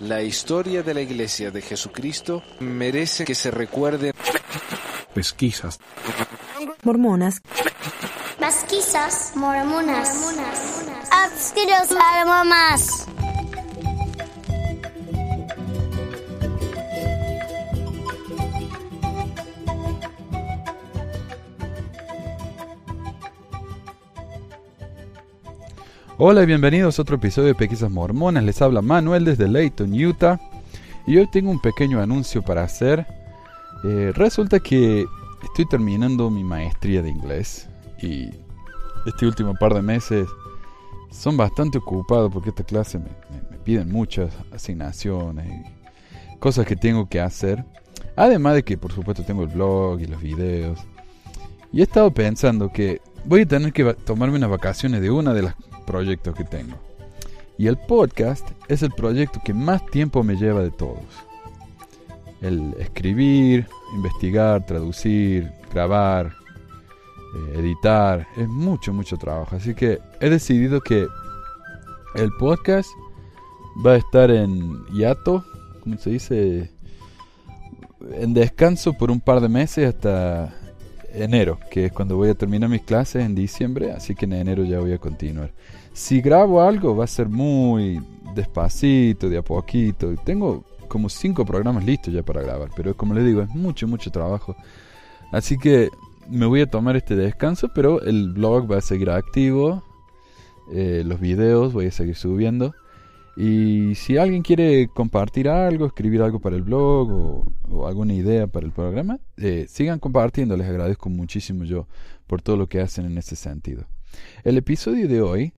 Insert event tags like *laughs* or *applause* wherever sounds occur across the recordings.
La historia de la Iglesia de Jesucristo merece que se recuerde. Pesquisas. Mormonas. Pesquisas mormonas. Abstilos almomas. Hola y bienvenidos a otro episodio de Pesquisas Mormonas. Les habla Manuel desde Layton, Utah. Y hoy tengo un pequeño anuncio para hacer. Eh, resulta que estoy terminando mi maestría de inglés. Y este último par de meses son bastante ocupados porque esta clase me, me- piden muchas asignaciones y cosas que tengo que hacer. Además de que por supuesto tengo el blog y los videos. Y he estado pensando que voy a tener que tomarme unas vacaciones de una de las proyectos que tengo. Y el podcast es el proyecto que más tiempo me lleva de todos. El escribir, investigar, traducir, grabar, eh, editar, es mucho, mucho trabajo. Así que he decidido que el podcast va a estar en hiato, como se dice, en descanso por un par de meses hasta enero, que es cuando voy a terminar mis clases en diciembre, así que en enero ya voy a continuar. Si grabo algo va a ser muy despacito, de a poquito. Tengo como cinco programas listos ya para grabar, pero como les digo, es mucho, mucho trabajo. Así que me voy a tomar este descanso, pero el blog va a seguir activo, eh, los videos voy a seguir subiendo. Y si alguien quiere compartir algo, escribir algo para el blog o, alguna idea para el programa, eh, sigan compartiendo. Les agradezco muchísimo yo por todo lo que hacen en ese sentido. El episodio de hoy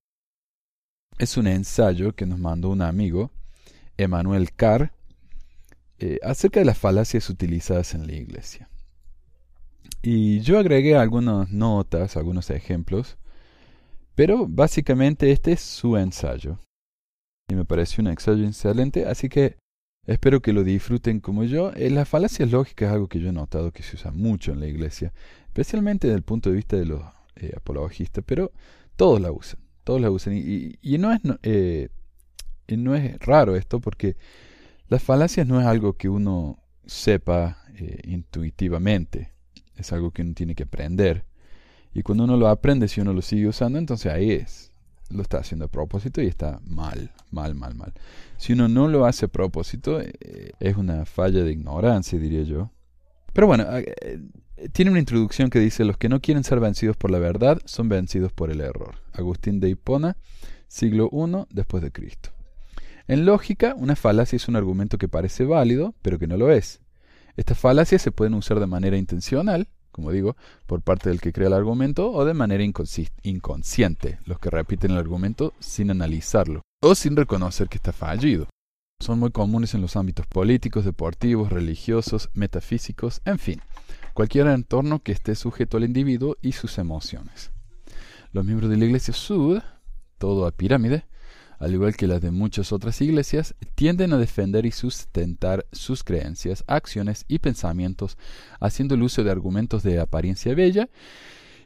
es un ensayo que nos mandó un amigo, Emanuel Carr, eh, acerca de las falacias utilizadas en la iglesia. Y yo agregué algunas notas, algunos ejemplos, pero básicamente este es su ensayo y me pareció un ensayo excelente, así que espero que lo disfruten como yo. Eh, las falacias lógicas es algo que yo he notado que se usa mucho en la iglesia, especialmente desde el punto de vista de los eh, apologistas, pero todos la usan, todos la usan. Y, no, es, eh, es raro esto porque las falacias no es algo que uno sepa eh, intuitivamente, es algo que uno tiene que aprender. Y cuando uno lo aprende, si uno lo sigue usando, entonces ahí es lo está haciendo a propósito y está mal, mal, mal, mal. Si uno no lo hace a propósito, eh, es una falla de ignorancia, diría yo. Pero bueno, tiene una introducción que dice, los que no quieren ser vencidos por la verdad son vencidos por el error. Agustín de Hipona, siglo I después de Cristo. En lógica, una falacia es un argumento que parece válido, pero que no lo es. Estas falacias se pueden usar de manera intencional, como digo, por parte del que crea el argumento o de manera inconsciente, los que repiten el argumento sin analizarlo o sin reconocer que está fallido. Son muy comunes en los ámbitos políticos, deportivos, religiosos, metafísicos, en fin, cualquier entorno que esté sujeto al individuo y sus emociones. Los miembros de la Iglesia Sud, todo a pirámide, al igual que las de muchas otras iglesias, tienden a defender y sustentar sus creencias, acciones y pensamientos, haciendo el uso de argumentos de apariencia bella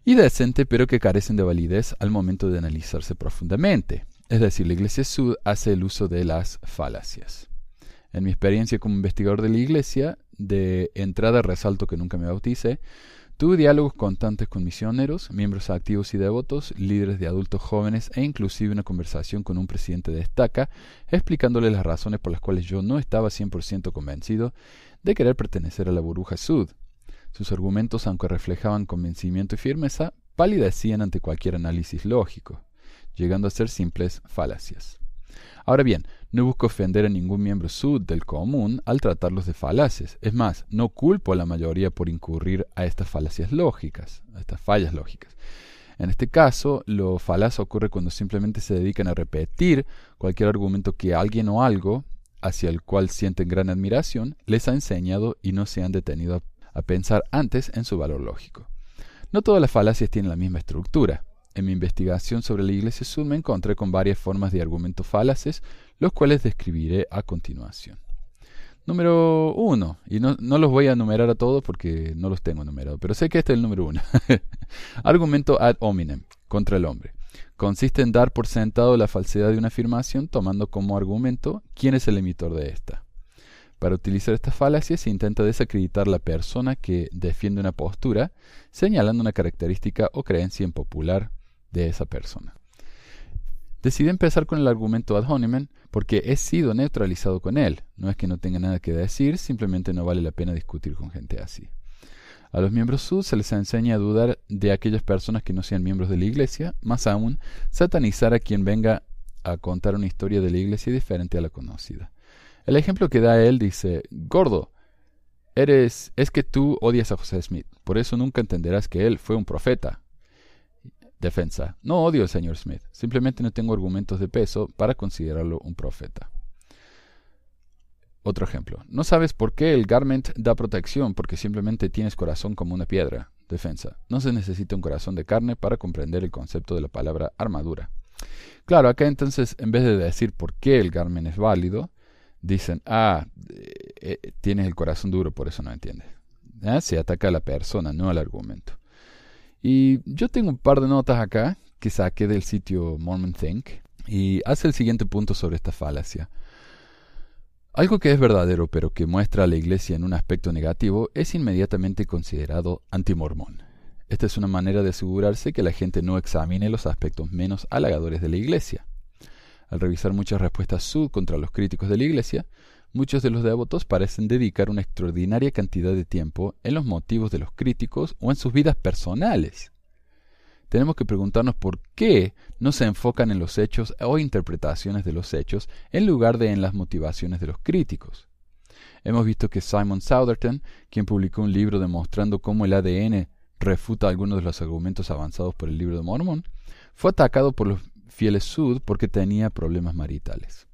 y decente, pero que carecen de validez al momento de analizarse profundamente. Es decir, la Iglesia Sud hace el uso de las falacias. En mi experiencia como investigador de la Iglesia, de entrada resalto que nunca me bauticé, Tuve diálogos constantes con misioneros, miembros activos y devotos, líderes de adultos jóvenes e inclusive una conversación con un presidente de estaca, explicándole las razones por las cuales yo no estaba 100% convencido de querer pertenecer a la burbuja sud. Sus argumentos, aunque reflejaban convencimiento y firmeza, palidecían ante cualquier análisis lógico, llegando a ser simples falacias. Ahora bien, no busco ofender a ningún miembro sud del común al tratarlos de falaces. Es más, no culpo a la mayoría por incurrir a estas falacias lógicas, a estas fallas lógicas. En este caso, lo falaz ocurre cuando simplemente se dedican a repetir cualquier argumento que alguien o algo, hacia el cual sienten gran admiración, les ha enseñado y no se han detenido a, pensar antes en su valor lógico. No todas las falacias tienen la misma estructura. En mi investigación sobre la Iglesia Sud me encontré con varias formas de argumentos falaces, los cuales describiré a continuación. Número uno, y no, los voy a enumerar a todos porque no los tengo numerados, pero sé que este es el número uno. *laughs* Argumento ad hominem, contra el hombre. consiste en dar por sentado la falsedad de una afirmación tomando como argumento quién es el emitor de esta. Para utilizar esta falacia se intenta desacreditar la persona que defiende una postura, señalando una característica o creencia impopular de esa persona. Decidí empezar con el argumento ad hominem porque he sido neutralizado con él. No es que no tenga nada que decir, simplemente no vale la pena discutir con gente así. A los miembros sud se les enseña a dudar de aquellas personas que no sean miembros de la iglesia, más aún, satanizar a quien venga a contar una historia de la iglesia diferente a la conocida. El ejemplo que da él dice, Gordo, eres, es que tú odias a José Smith, por eso nunca entenderás que él fue un profeta. Defensa, no odio al señor Smith, simplemente no tengo argumentos de peso para considerarlo un profeta. Otro ejemplo, no sabes por qué el garment da protección porque simplemente tienes corazón como una piedra. Defensa, no se necesita un corazón de carne para comprender el concepto de la palabra armadura. Claro, acá entonces, en vez de decir por qué el garment es válido, dicen, ah, eh, eh, tienes el corazón duro, por eso no entiendes. ¿Ah? Se ataca a la persona, no al argumento. Y yo tengo un par de notas acá que saqué del sitio Mormon Think y hace el siguiente punto sobre esta falacia. Algo que es verdadero pero que muestra a la Iglesia en un aspecto negativo es inmediatamente considerado antimormón. Esta es una manera de asegurarse que la gente no examine los aspectos menos halagadores de la Iglesia. Al revisar muchas respuestas sud contra los críticos de la Iglesia, muchos de los devotos parecen dedicar una extraordinaria cantidad de tiempo en los motivos de los críticos o en sus vidas personales. Tenemos que preguntarnos por qué no se enfocan en los hechos o interpretaciones de los hechos en lugar de en las motivaciones de los críticos. Hemos visto que Simon Southerton, quien publicó un libro demostrando cómo el ADN refuta algunos de los argumentos avanzados por el libro de Mormón, fue atacado por los fieles Sud porque tenía problemas maritales.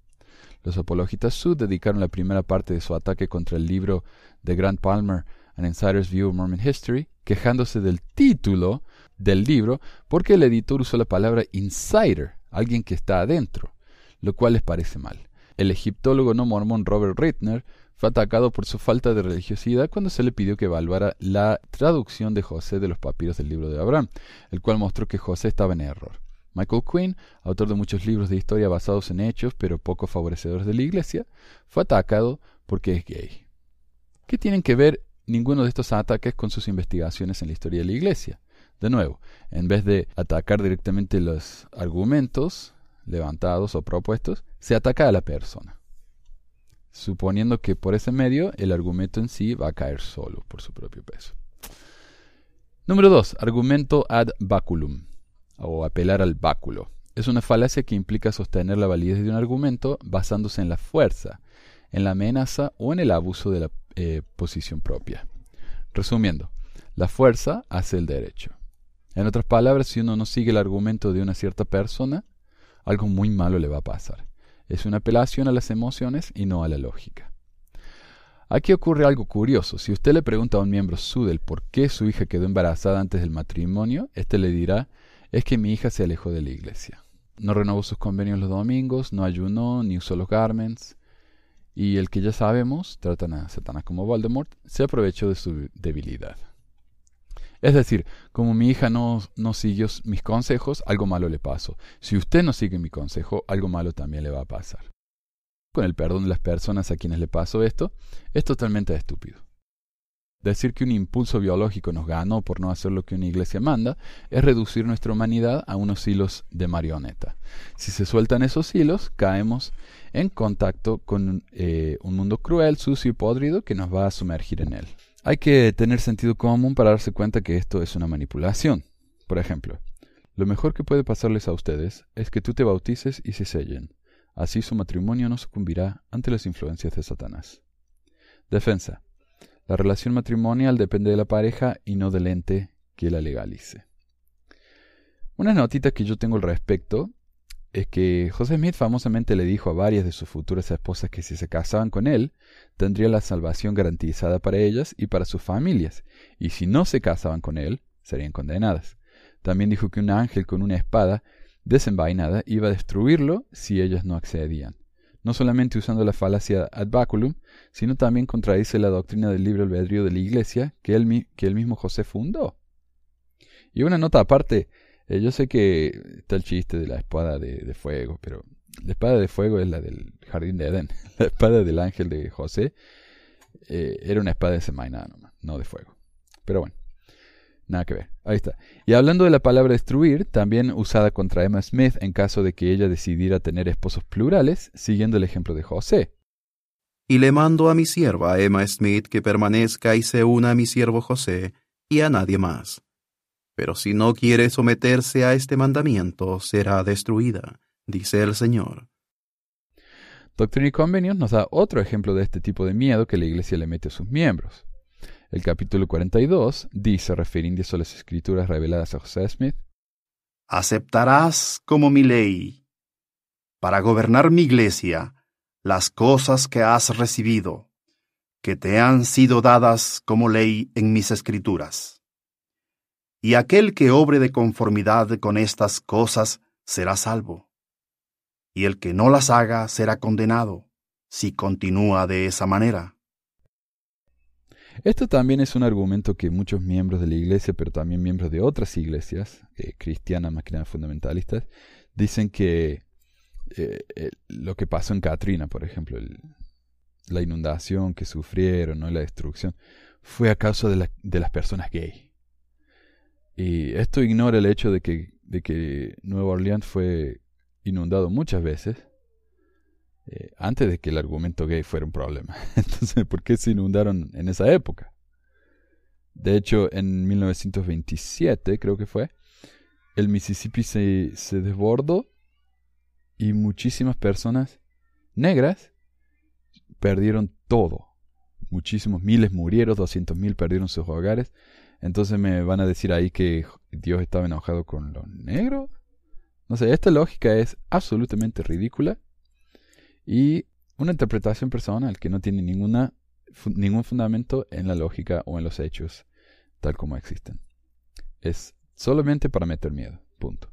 Los apologistas Sud dedicaron la primera parte de su ataque contra el libro de Grant Palmer, An Insider's View of Mormon History, quejándose del título del libro porque el editor usó la palabra insider, alguien que está adentro, lo cual les parece mal. El egiptólogo no mormón Robert Rittner fue atacado por su falta de religiosidad cuando se le pidió que evaluara la traducción de José de los papiros del libro de Abraham, el cual mostró que José estaba en error. Michael Quinn, autor de muchos libros de historia basados en hechos pero poco favorecedores de la iglesia, fue atacado porque es gay. ¿Qué tienen que ver ninguno de estos ataques con sus investigaciones en la historia de la iglesia? De nuevo, en vez de atacar directamente los argumentos levantados o propuestos, se ataca a la persona, suponiendo que por ese medio el argumento en sí va a caer solo por su propio peso. Número 2. Argumento ad baculum o apelar al báculo. Es una falacia que implica sostener la validez de un argumento basándose en la fuerza, en la amenaza o en el abuso de la eh, posición propia. Resumiendo, la fuerza hace el derecho. En otras palabras, si uno no sigue el argumento de una cierta persona, algo muy malo le va a pasar. Es una apelación a las emociones y no a la lógica. Aquí ocurre algo curioso. Si usted le pregunta a un miembro SUDEL por qué su hija quedó embarazada antes del matrimonio, éste le dirá es que mi hija se alejó de la iglesia. No renovó sus convenios los domingos, no ayunó, ni usó los garments. Y el que ya sabemos, tratan a Satanás como Voldemort, se aprovechó de su debilidad. Es decir, como mi hija no, no siguió mis consejos, algo malo le pasó. Si usted no sigue mi consejo, algo malo también le va a pasar. Con el perdón de las personas a quienes le pasó esto, es totalmente estúpido. Decir que un impulso biológico nos ganó por no hacer lo que una iglesia manda es reducir nuestra humanidad a unos hilos de marioneta. Si se sueltan esos hilos, caemos en contacto con eh, un mundo cruel, sucio y podrido que nos va a sumergir en él. Hay que tener sentido común para darse cuenta que esto es una manipulación. Por ejemplo, lo mejor que puede pasarles a ustedes es que tú te bautices y se sellen. Así su matrimonio no sucumbirá ante las influencias de Satanás. Defensa. La relación matrimonial depende de la pareja y no del ente que la legalice. Una notita que yo tengo al respecto es que José Smith famosamente le dijo a varias de sus futuras esposas que si se casaban con él, tendría la salvación garantizada para ellas y para sus familias, y si no se casaban con él, serían condenadas. También dijo que un ángel con una espada desenvainada iba a destruirlo si ellas no accedían no solamente usando la falacia ad baculum, sino también contradice la doctrina del libre albedrío de la Iglesia que que mismo José fundó. Y una nota aparte, Eh, yo sé que está el chiste de la espada de, fuego, pero la espada de fuego es la del jardín de Edén. *laughs* La espada del ángel de José eh, era una espada de semaina, no de fuego. Pero bueno, nada que ver. Ahí está. Y hablando de la palabra destruir, también usada contra Emma Smith en caso de que ella decidiera tener esposos plurales, siguiendo el ejemplo de José. Y le mando a mi sierva Emma Smith que permanezca y se una a mi siervo José y a nadie más pero si no quiere someterse a este mandamiento, será destruida, dice el Señor. Doctrina y Convenios nos da otro ejemplo de este tipo de miedo que la Iglesia le mete a sus miembros. El capítulo 42 dice, refiriéndose a las escrituras reveladas a José Smith, Aceptarás como mi ley, para gobernar mi iglesia, las cosas que has recibido, que te han sido dadas como ley en mis escrituras y aquel que obre de conformidad con estas cosas será salvo, y el que no las haga será condenado, si continúa de esa manera. Esto también es un argumento que muchos miembros de la Iglesia, pero también miembros de otras iglesias eh, cristianas, más que fundamentalistas, dicen que eh, lo que pasó en Katrina, por ejemplo, la inundación que sufrieron, ¿no? la destrucción, fue a causa de, de las personas gay. Y esto ignora el hecho de que Nueva Orleans fue inundado muchas veces eh, antes de que el argumento gay fuera un problema. *laughs* Entonces, ¿por qué se inundaron en esa época? De hecho, en 1927, creo que fue, el Mississippi se, se desbordó y muchísimas personas negras perdieron todo. Muchísimos miles murieron, 200 mil perdieron sus hogares entonces me van a decir ahí que Dios estaba enojado con los negros. No sé, esta lógica es absolutamente ridícula y una interpretación personal que no tiene ninguna, ningún fundamento en la lógica o en los hechos tal como existen. Es solamente para meter miedo. Punto.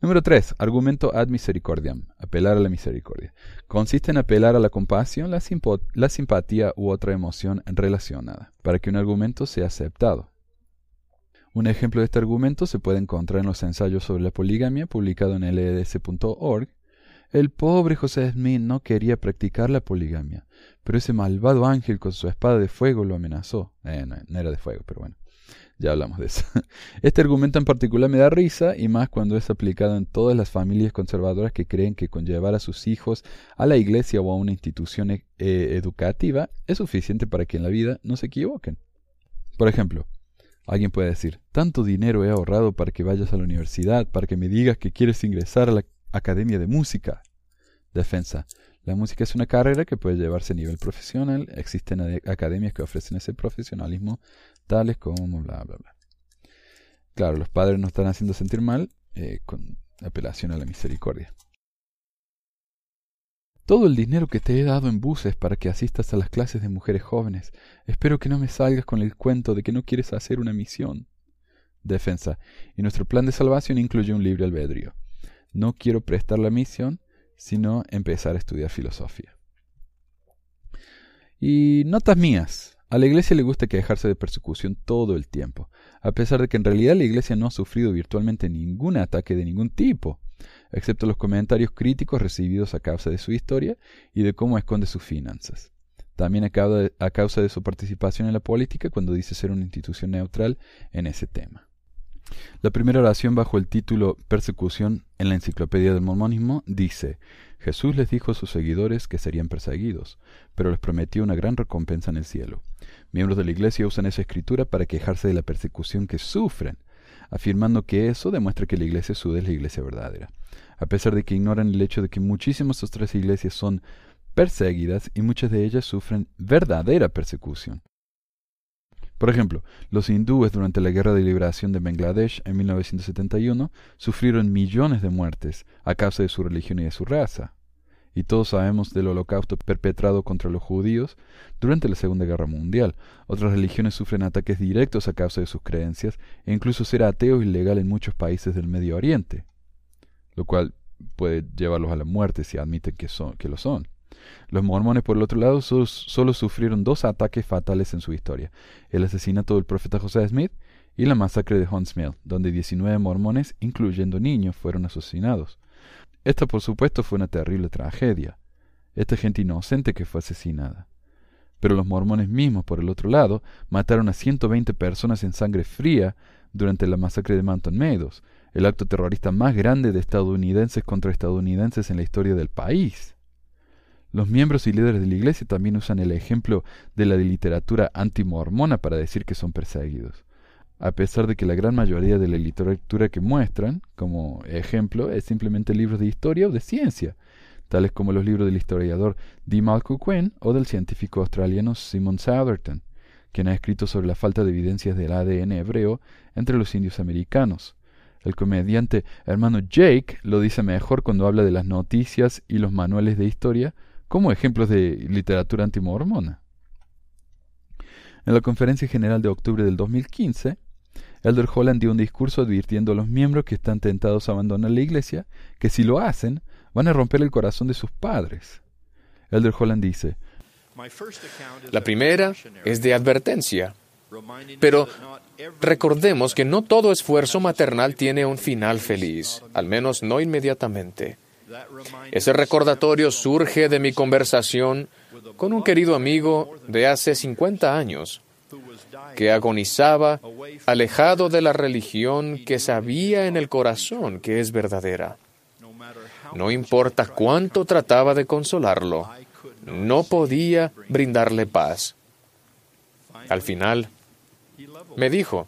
Número 3. Argumento ad misericordiam. Apelar a la misericordia. Consiste en apelar a la compasión, la, la simpatía u otra emoción relacionada, para que un argumento sea aceptado. Un ejemplo de este argumento se puede encontrar en los ensayos sobre la poligamia publicado en leds.org. El pobre José Smith no quería practicar la poligamia, pero ese malvado ángel con su espada de fuego lo amenazó. Eh, no, era de fuego, pero bueno, ya hablamos de eso. *laughs* Este argumento en particular me da risa y más cuando es aplicado en todas las familias conservadoras que creen que con llevar a sus hijos a la iglesia o a una institución eh, educativa es suficiente para que en la vida no se equivoquen. Por ejemplo, Alguien puede decir, tanto dinero he ahorrado para que vayas a la universidad, para que me digas que quieres ingresar a la Academia de Música. Defensa. La música es una carrera que puede llevarse a nivel profesional. Existen academias que ofrecen ese profesionalismo, tales como bla, bla, bla. Claro, los padres no están haciendo sentir mal eh, con apelación a la misericordia. Todo el dinero que te he dado en buses para que asistas a las clases de mujeres jóvenes. Espero que no me salgas con el cuento de que no quieres hacer una misión. Defensa. Y nuestro plan de salvación incluye un libre albedrío. No quiero prestar la misión, sino empezar a estudiar filosofía. Y notas mías. A la iglesia le gusta quejarse de persecución todo el tiempo, a pesar de que en realidad la iglesia no ha sufrido virtualmente ningún ataque de ningún tipo excepto los comentarios críticos recibidos a causa de su historia y de cómo esconde sus finanzas. También a causa de su participación en la política cuando dice ser una institución neutral en ese tema. La primera oración bajo el título Persecución en la Enciclopedia del Mormonismo dice, Jesús les dijo a sus seguidores que serían perseguidos, pero les prometió una gran recompensa en el cielo. Miembros de la Iglesia usan esa escritura para quejarse de la persecución que sufren, afirmando que eso demuestra que la Iglesia Sud es la Iglesia verdadera a pesar de que ignoran el hecho de que muchísimas otras iglesias son perseguidas y muchas de ellas sufren verdadera persecución. Por ejemplo, los hindúes durante la Guerra de Liberación de Bangladesh en 1971 sufrieron millones de muertes a causa de su religión y de su raza. Y todos sabemos del holocausto perpetrado contra los judíos durante la Segunda Guerra Mundial. Otras religiones sufren ataques directos a causa de sus creencias e incluso ser ateo es ilegal en muchos países del Medio Oriente lo cual puede llevarlos a la muerte si admiten que, son, que lo son. Los mormones, por el otro lado, solo, sufrieron dos ataques fatales en su historia, el asesinato del profeta José Smith y la masacre de Hunts Mill, donde 19 mormones, incluyendo niños, fueron asesinados. Esta, por supuesto, fue una terrible tragedia. Esta gente inocente que fue asesinada. Pero los mormones mismos, por el otro lado, mataron a 120 personas en sangre fría durante la masacre de Mountain Meadows, el acto terrorista más grande de estadounidenses contra estadounidenses en la historia del país. Los miembros y líderes de la iglesia también usan el ejemplo de la literatura antimormona para decir que son perseguidos, a pesar de que la gran mayoría de la literatura que muestran, como ejemplo, es simplemente libros de historia o de ciencia, tales como los libros del historiador D. Malcolm Quinn o del científico australiano Simon Southerton, quien ha escrito sobre la falta de evidencias del ADN hebreo entre los indios americanos. El comediante hermano Jake lo dice mejor cuando habla de las noticias y los manuales de historia como ejemplos de literatura antimormona. En la conferencia general de octubre del 2015, Elder Holland dio un discurso advirtiendo a los miembros que están tentados a abandonar la iglesia que si lo hacen van a romper el corazón de sus padres. Elder Holland dice, La primera es de advertencia, pero recordemos que no todo esfuerzo maternal tiene un final feliz, al menos no inmediatamente. Ese recordatorio surge de mi conversación con un querido amigo de hace 50 años, que agonizaba alejado de la religión que sabía en el corazón que es verdadera. No importa cuánto trataba de consolarlo, no podía brindarle paz. Al final, me dijo,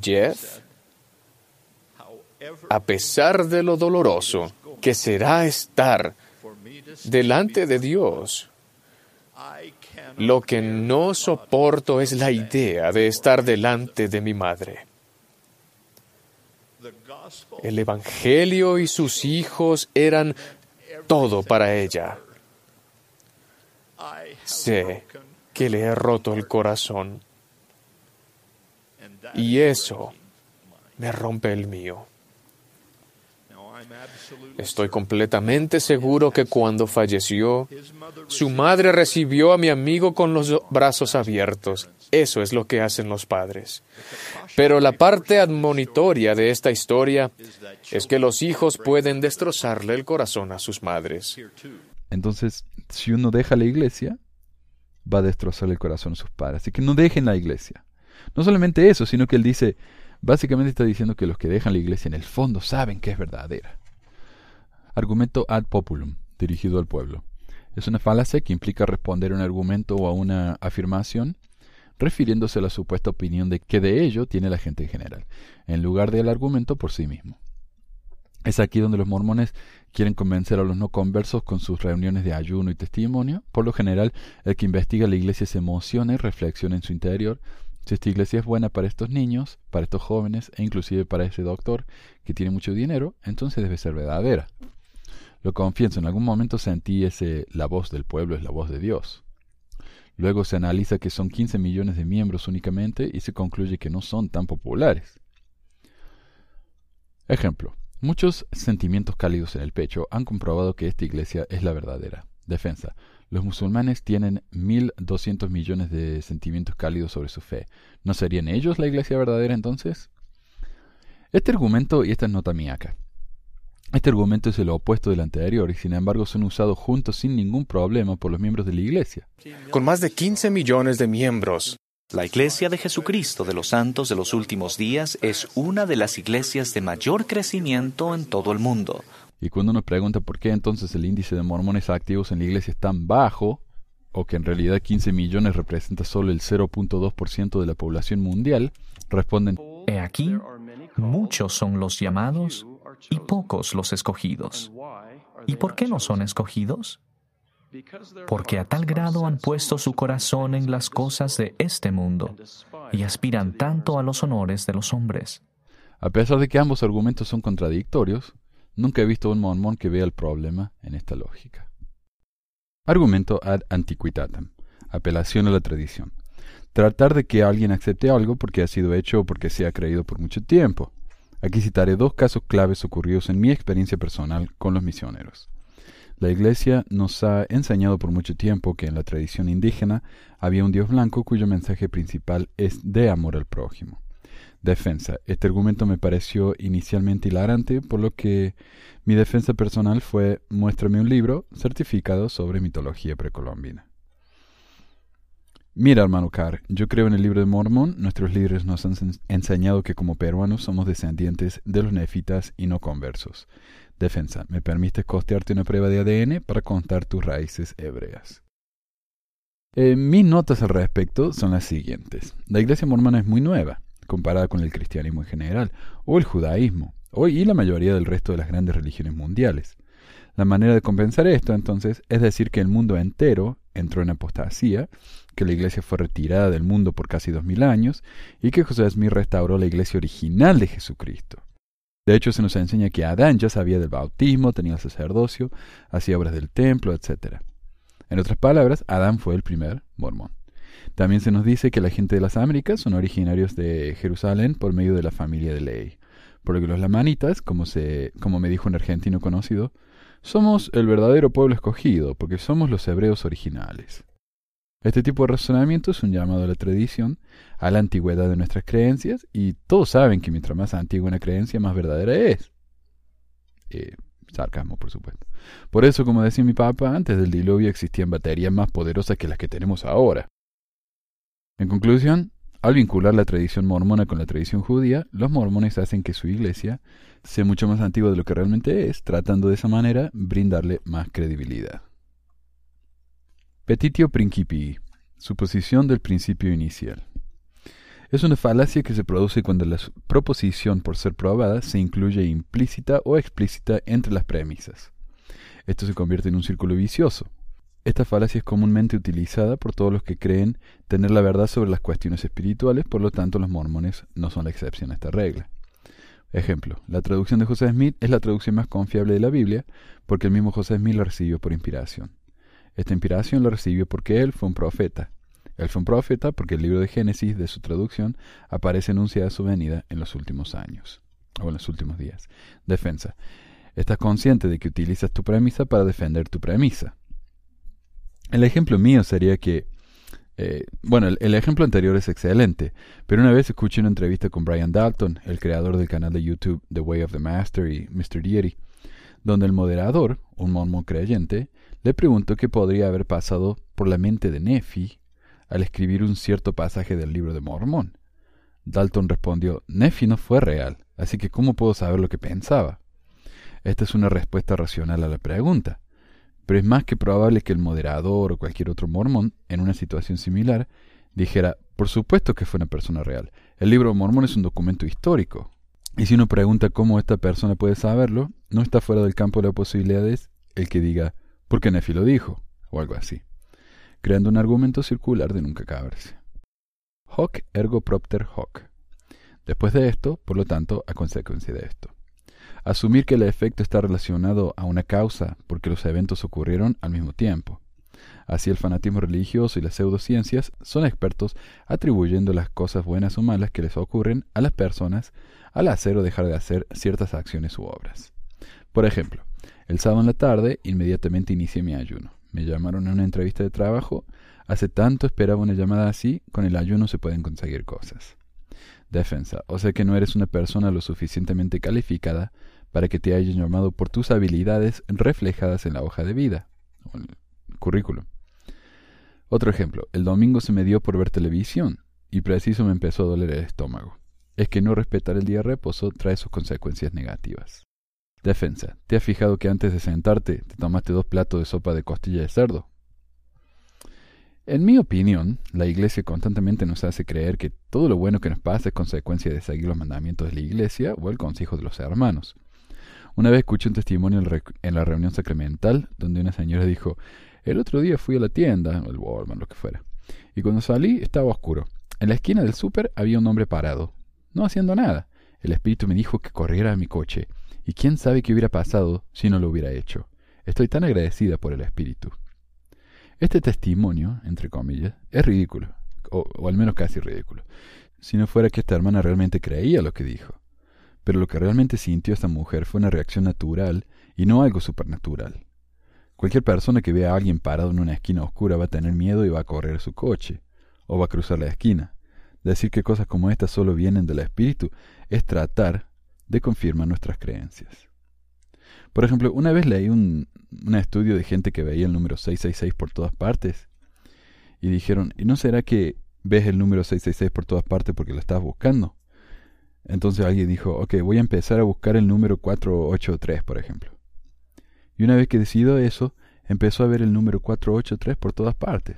Jeff, a pesar de lo doloroso que será estar delante de Dios, lo que no soporto es la idea de estar delante de mi madre. El Evangelio y sus hijos eran todo para ella. Sé que le he roto el corazón y eso me rompe el mío. Estoy completamente seguro que cuando falleció, su madre recibió a mi amigo con los brazos abiertos. Eso es lo que hacen los padres. Pero la parte admonitoria de esta historia es que los hijos pueden destrozarle el corazón a sus madres. Entonces, si uno deja la iglesia, va a destrozarle el corazón a sus padres. Así que no dejen la iglesia. No solamente eso, sino que él dice, básicamente está diciendo que los que dejan la iglesia en el fondo saben que es verdadera. Argumento ad populum, dirigido al pueblo. Es una falacia que implica responder a un argumento o a una afirmación refiriéndose a la supuesta opinión de que de ello tiene la gente en general, en lugar del argumento por sí mismo. Es aquí donde los mormones quieren convencer a los no conversos con sus reuniones de ayuno y testimonio. Por lo general, el que investiga la iglesia se emociona y reflexiona en su interior. Si esta iglesia es buena para estos niños, para estos jóvenes e inclusive para ese doctor que tiene mucho dinero, entonces debe ser verdadera. Lo confieso, en algún momento sentí ese la voz del pueblo es la voz de Dios. Luego se analiza que son 15 millones de miembros únicamente y se concluye que no son tan populares. Ejemplo. Muchos sentimientos cálidos en el pecho han comprobado que esta iglesia es la verdadera. Defensa. Los musulmanes tienen 1.200 millones de sentimientos cálidos sobre su fe. ¿No serían ellos la iglesia verdadera entonces? Este argumento, y esta es nota mía acá, este argumento es el opuesto del anterior y sin embargo son usados juntos sin ningún problema por los miembros de la Iglesia. Con más de 15 millones de miembros. La Iglesia de Jesucristo de los Santos de los Últimos Días es una de las iglesias de mayor crecimiento en todo el mundo. Y cuando uno pregunta por qué entonces el índice de mormones activos en la iglesia es tan bajo, o que en realidad 15 millones representa solo el 0.2% de la población mundial, responden, He aquí, muchos son los llamados y pocos los escogidos. ¿Y por qué no son escogidos? Porque a tal grado han puesto su corazón en las cosas de este mundo y aspiran tanto a los honores de los hombres. A pesar de que ambos argumentos son contradictorios, nunca he visto un mormón que vea el problema en esta lógica. Argumento ad antiquitatem. Apelación a la tradición. Tratar de que alguien acepte algo porque ha sido hecho o porque se ha creído por mucho tiempo. Aquí citaré dos casos claves ocurridos en mi experiencia personal con los misioneros. La Iglesia nos ha enseñado por mucho tiempo que en la tradición indígena había un Dios blanco cuyo mensaje principal es de amor al prójimo. Defensa. Este argumento me pareció inicialmente hilarante, por lo que mi defensa personal fue muéstrame un libro certificado sobre mitología precolombina. Mira, hermano Carr, yo creo en el libro de Mormón. Nuestros líderes nos han enseñado que como peruanos somos descendientes de los nefitas y no conversos. Defensa, ¿me permites costearte una prueba de ADN para contar tus raíces hebreas? Eh, mis notas al respecto son las siguientes. La iglesia mormona es muy nueva, comparada con el cristianismo en general, o el judaísmo, y la mayoría del resto de las grandes religiones mundiales. La manera de compensar esto, entonces, es decir que el mundo entero entró en apostasía, que la iglesia fue retirada del mundo por casi dos mil años, y que José Smith restauró la iglesia original de Jesucristo. De hecho, se nos enseña que Adán ya sabía del bautismo, tenía el sacerdocio, hacía obras del templo, etc. En otras palabras, Adán fue el primer mormón. También se nos dice que la gente de las Américas son originarios de Jerusalén por medio de la familia de ley, porque los lamanitas, como, se, como me dijo un argentino conocido, somos el verdadero pueblo escogido, porque somos los hebreos originales. Este tipo de razonamiento es un llamado a la tradición, a la antigüedad de nuestras creencias, y todos saben que mientras más antigua una creencia, más verdadera es. Eh, sarcasmo, por supuesto. Por eso, como decía mi papá, antes del diluvio existían baterías más poderosas que las que tenemos ahora. En conclusión, al vincular la tradición mormona con la tradición judía, los mormones hacen que su iglesia sea mucho más antigua de lo que realmente es, tratando de esa manera brindarle más credibilidad. Petitio principii, suposición del principio inicial. Es una falacia que se produce cuando la proposición por ser probada se incluye implícita o explícita entre las premisas. Esto se convierte en un círculo vicioso. Esta falacia es comúnmente utilizada por todos los que creen tener la verdad sobre las cuestiones espirituales, por lo tanto los mormones no son la excepción a esta regla. Ejemplo, la traducción de José Smith es la traducción más confiable de la Biblia porque el mismo José Smith la recibió por inspiración. Esta inspiración la recibió porque él fue un profeta. Él fue un profeta porque el libro de Génesis de su traducción aparece anunciada su venida en los últimos años, o en los últimos días. Defensa. Estás consciente de que utilizas tu premisa para defender tu premisa. El ejemplo mío sería que, eh, bueno, el, ejemplo anterior es excelente, pero una vez escuché una entrevista con Brian Dalton, el creador del canal de YouTube The Way of the Master y Mr. Deity, donde el moderador, un mormón creyente, le preguntó qué podría haber pasado por la mente de Nefi al escribir un cierto pasaje del libro de Mormón. Dalton respondió, Nefi no fue real, así que ¿cómo puedo saber lo que pensaba? Esta es una respuesta racional a la pregunta, pero es más que probable que el moderador o cualquier otro mormón, en una situación similar, dijera, por supuesto que fue una persona real. El libro de Mormón es un documento histórico. Y si uno pregunta cómo esta persona puede saberlo, no está fuera del campo de las posibilidades el que diga, porque Nefi lo dijo, o algo así, creando un argumento circular de nunca acabarse. Hoc ergo propter hoc. Después de esto, por lo tanto, a consecuencia de esto. Asumir que el efecto está relacionado a una causa porque los eventos ocurrieron al mismo tiempo. Así el fanatismo religioso y las pseudociencias son expertos atribuyendo las cosas buenas o malas que les ocurren a las personas al hacer o dejar de hacer ciertas acciones u obras. Por ejemplo, el sábado en la tarde, inmediatamente inicié mi ayuno. Me llamaron a una entrevista de trabajo. Hace tanto esperaba una llamada así, con el ayuno se pueden conseguir cosas. Defensa. O sea que no eres una persona lo suficientemente calificada para que te hayan llamado por tus habilidades reflejadas en la hoja de vida, o el currículum. Otro ejemplo. El domingo se me dio por ver televisión, y preciso me empezó a doler el estómago. Es que no respetar el día de reposo trae sus consecuencias negativas. Defensa. ¿Te has fijado que antes de sentarte te tomaste dos platos de sopa de costilla de cerdo? En mi opinión, la Iglesia constantemente nos hace creer que todo lo bueno que nos pasa es consecuencia de seguir los mandamientos de la Iglesia o el consejo de los hermanos. Una vez escuché un testimonio en la reunión sacramental donde una señora dijo, el otro día fui a la tienda, o el Walmart, lo que fuera, y cuando salí estaba oscuro. En la esquina del súper había un hombre parado, no haciendo nada. El espíritu me dijo que corriera a mi coche y quién sabe qué hubiera pasado si no lo hubiera hecho. Estoy tan agradecida por el Espíritu. Este testimonio, entre comillas, es ridículo, o, al menos casi ridículo, si no fuera que esta hermana realmente creía lo que dijo. Pero lo que realmente sintió esta mujer fue una reacción natural y no algo supernatural. Cualquier persona que vea a alguien parado en una esquina oscura va a tener miedo y va a correr su coche, o va a cruzar la esquina. Decir que cosas como estas solo vienen del espíritu es tratar de confirmar nuestras creencias. Por ejemplo, una vez leí un, un estudio de gente que veía el número 666 por todas partes y dijeron, ¿y no será que ves el número 666 por todas partes porque lo estás buscando? Entonces alguien dijo, ok, voy a empezar a buscar el número 483, por ejemplo. Y una vez que decidió eso, empezó a ver el número 483 por todas partes.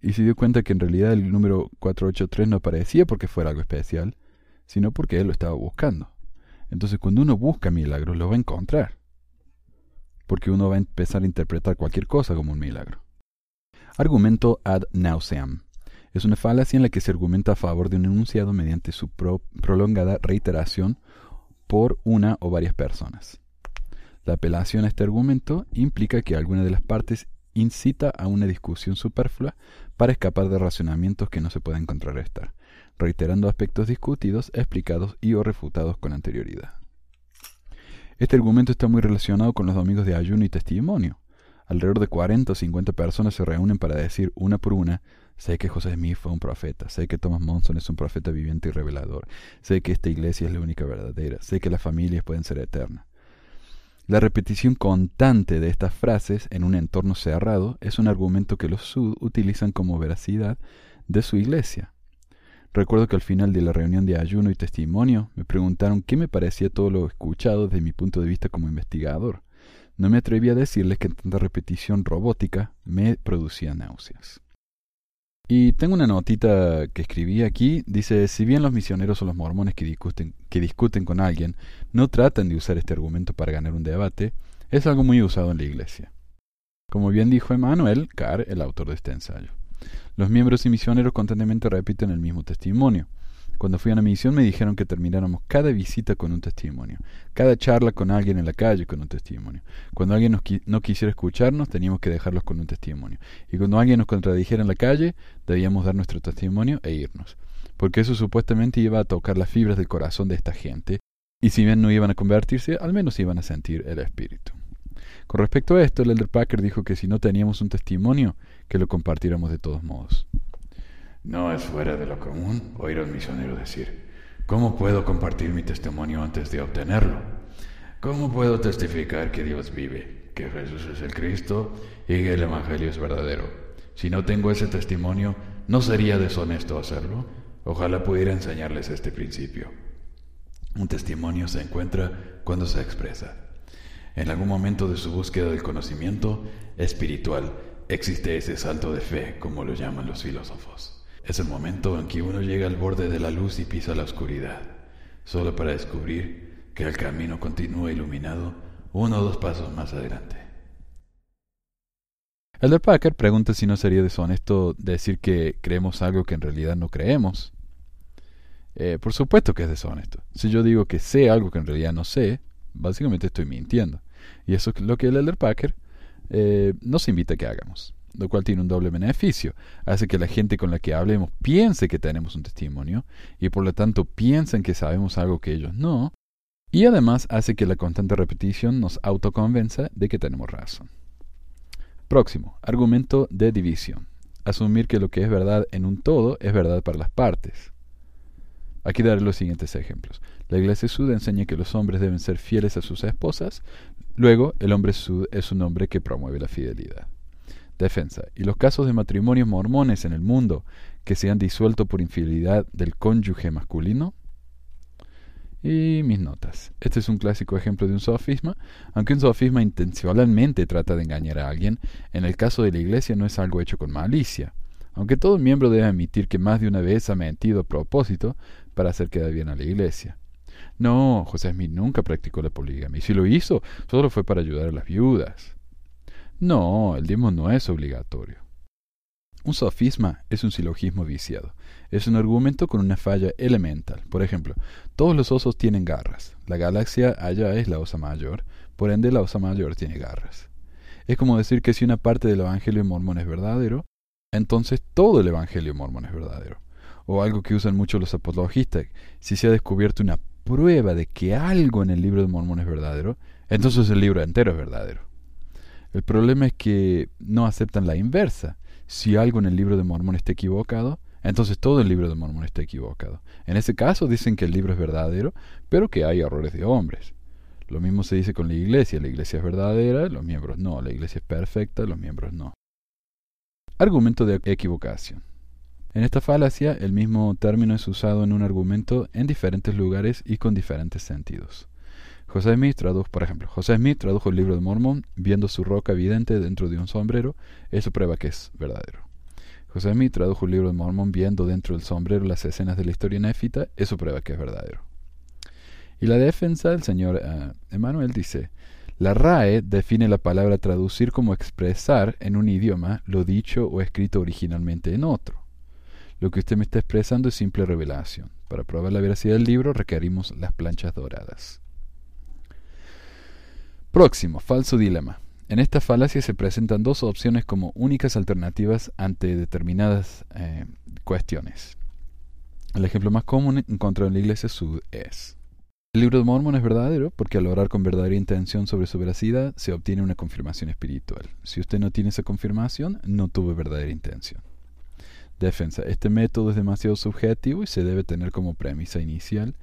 Y se dio cuenta que en realidad el número 483 no aparecía porque fuera algo especial, sino porque él lo estaba buscando. Entonces cuando uno busca milagros, lo va a encontrar. Porque uno va a empezar a interpretar cualquier cosa como un milagro. Argumento ad nauseam. Es una falacia en la que se argumenta a favor de un enunciado mediante su prolongada reiteración por una o varias personas. La apelación a este argumento implica que alguna de las partes incita a una discusión superflua para escapar de razonamientos que no se pueden contrarrestar, reiterando aspectos discutidos, explicados y o refutados con anterioridad. Este argumento está muy relacionado con los domingos de ayuno y testimonio. Alrededor de 40 o 50 personas se reúnen para decir una por una, sé que José Smith fue un profeta, sé que Thomas Monson es un profeta viviente y revelador, sé que esta iglesia es la única verdadera, sé que las familias pueden ser eternas. La repetición constante de estas frases en un entorno cerrado es un argumento que los Sud utilizan como veracidad de su iglesia. Recuerdo que al final de la reunión de ayuno y testimonio me preguntaron qué me parecía todo lo escuchado desde mi punto de vista como investigador. No me atreví a decirles que tanta repetición robótica me producía náuseas. Y tengo una notita que escribí aquí, dice, si bien los misioneros o los mormones que discuten, que discuten con alguien no tratan de usar este argumento para ganar un debate, es algo muy usado en la iglesia. Como bien dijo Emmanuel Carr, el autor de este ensayo. Los miembros y misioneros constantemente repiten el mismo testimonio. Cuando fui a una misión me dijeron que termináramos cada visita con un testimonio, cada charla con alguien en la calle con un testimonio. Cuando alguien no quisiera escucharnos, teníamos que dejarlos con un testimonio. Y cuando alguien nos contradijera en la calle, debíamos dar nuestro testimonio e irnos. Porque eso supuestamente iba a tocar las fibras del corazón de esta gente, y si bien no iban a convertirse, al menos iban a sentir el espíritu. Con respecto a esto, el Elder Packer dijo que si no teníamos un testimonio, que lo compartiéramos de todos modos. No es fuera de lo común oír a un misionero decir, ¿cómo puedo compartir mi testimonio antes de obtenerlo? ¿Cómo puedo testificar que Dios vive, que Jesús es el Cristo y que el Evangelio es verdadero? Si no tengo ese testimonio, ¿no sería deshonesto hacerlo? Ojalá pudiera enseñarles este principio. Un testimonio se encuentra cuando se expresa. En algún momento de su búsqueda del conocimiento espiritual existe ese salto de fe, como lo llaman los filósofos. Es el momento en que uno llega al borde de la luz y pisa la oscuridad, solo para descubrir que el camino continúa iluminado uno o dos pasos más adelante. Elder Packer pregunta si no sería deshonesto decir que creemos algo que en realidad no creemos. Eh, por supuesto que es deshonesto. Si yo digo que sé algo que en realidad no sé, básicamente estoy mintiendo. Y eso es lo que el Elder Packer eh, nos invita a que hagamos lo cual tiene un doble beneficio. Hace que la gente con la que hablemos piense que tenemos un testimonio y por lo tanto piensen que sabemos algo que ellos no. Y además hace que la constante repetición nos autoconvenza de que tenemos razón. Próximo, argumento de división. Asumir que lo que es verdad en un todo es verdad para las partes. Aquí daré los siguientes ejemplos. La iglesia sud enseña que los hombres deben ser fieles a sus esposas. Luego, el hombre sud es un hombre que promueve la fidelidad. Defensa. Y los casos de matrimonios mormones en el mundo que se han disuelto por infidelidad del cónyuge masculino. Y mis notas. Este es un clásico ejemplo de un sofisma. Aunque un sofisma intencionalmente trata de engañar a alguien, en el caso de la iglesia no es algo hecho con malicia. Aunque todo miembro debe admitir que más de una vez ha mentido a propósito para hacer quedar bien a la iglesia. No, José Smith nunca practicó la poligamia. Y si lo hizo, solo fue para ayudar a las viudas. No, el diezmo no es obligatorio. Un sofisma es un silogismo viciado. Es un argumento con una falla elemental. Por ejemplo, todos los osos tienen garras. La galaxia allá es la osa mayor, por ende la osa mayor tiene garras. Es como decir que si una parte del Evangelio mormón es verdadero, entonces todo el Evangelio mormón es verdadero. O algo que usan mucho los apologistas, si se ha descubierto una prueba de que algo en el libro de Mormón es verdadero, entonces el libro entero es verdadero. El problema es que no aceptan la inversa. Si algo en el libro de Mormón está equivocado, entonces todo el libro de Mormón está equivocado. En ese caso dicen que el libro es verdadero, pero que hay errores de hombres. Lo mismo se dice con la iglesia. La iglesia es verdadera, los miembros no. La iglesia es perfecta, los miembros no. Argumento de equivocación. En esta falacia, el mismo término es usado en un argumento en diferentes lugares y con diferentes sentidos. José Smith tradujo, por ejemplo, José Smith tradujo el libro de Mormón viendo su roca evidente dentro de un sombrero, eso prueba que es verdadero. José Smith tradujo el libro de Mormón viendo dentro del sombrero las escenas de la historia néfita, eso prueba que es verdadero. Y la defensa del señor uh, Emanuel dice, la RAE define la palabra traducir como expresar en un idioma lo dicho o escrito originalmente en otro. Lo que usted me está expresando es simple revelación. Para probar la veracidad del libro requerimos las planchas doradas. Próximo, falso dilema. En esta falacia se presentan dos opciones como únicas alternativas ante determinadas eh, cuestiones. El ejemplo más común encontrado en la iglesia sud es el libro de Mormon es verdadero porque al orar con verdadera intención sobre su veracidad se obtiene una confirmación espiritual. Si usted no tiene esa confirmación, no tuvo verdadera intención. Defensa. Este método es demasiado subjetivo y se debe tener como premisa inicial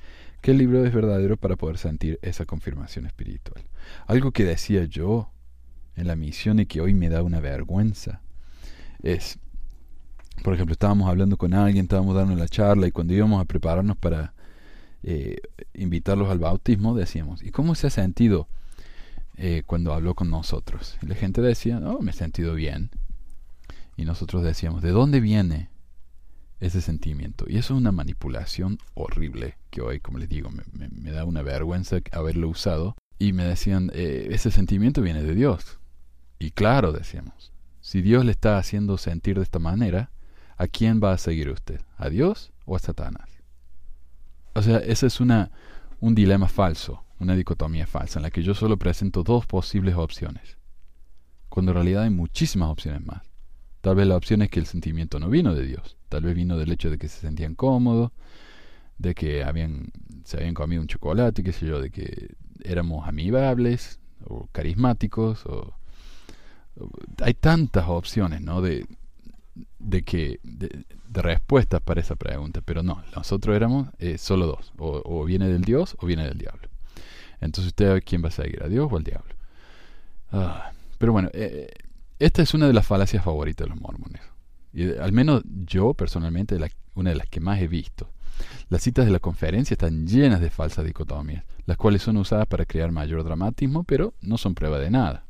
que el libro es verdadero para poder sentir esa confirmación espiritual. Algo que decía yo en la misión y que hoy me da una vergüenza es, por ejemplo, estábamos hablando con alguien, estábamos dando la charla y cuando íbamos a prepararnos para eh, invitarlos al bautismo, decíamos, ¿y cómo se ha sentido eh, cuando habló con nosotros? La gente decía, no, me he sentido bien. Y nosotros decíamos, ¿de dónde viene ese sentimiento? Y eso es una manipulación horrible que hoy, como les digo, me, da una vergüenza haberlo usado. Y me decían, eh, ese sentimiento viene de Dios. Y claro, decíamos, si Dios le está haciendo sentir de esta manera, ¿a quién va a seguir usted? ¿A Dios o a Satanás? O sea, ese es una, un dilema falso, una dicotomía falsa, en la que yo solo presento dos posibles opciones, cuando en realidad hay muchísimas opciones más. Tal vez la opción es que el sentimiento no vino de Dios. Tal vez vino del hecho de que se sentían cómodos, de que habían, se habían comido un chocolate, qué sé yo, de que éramos amigables o carismáticos. O, hay tantas opciones, ¿no? De, de que de, respuestas para esa pregunta, pero no, nosotros éramos eh, solo dos, o, viene del Dios o viene del diablo. Entonces usted quién va a seguir, a Dios o al diablo. Ah, pero bueno, eh, esta es una de las falacias favoritas de los mormones. Y al menos yo personalmente, una de las que más he visto. Las citas de la conferencia están llenas de falsas dicotomías, las cuales son usadas para crear mayor dramatismo, pero no son prueba de nada.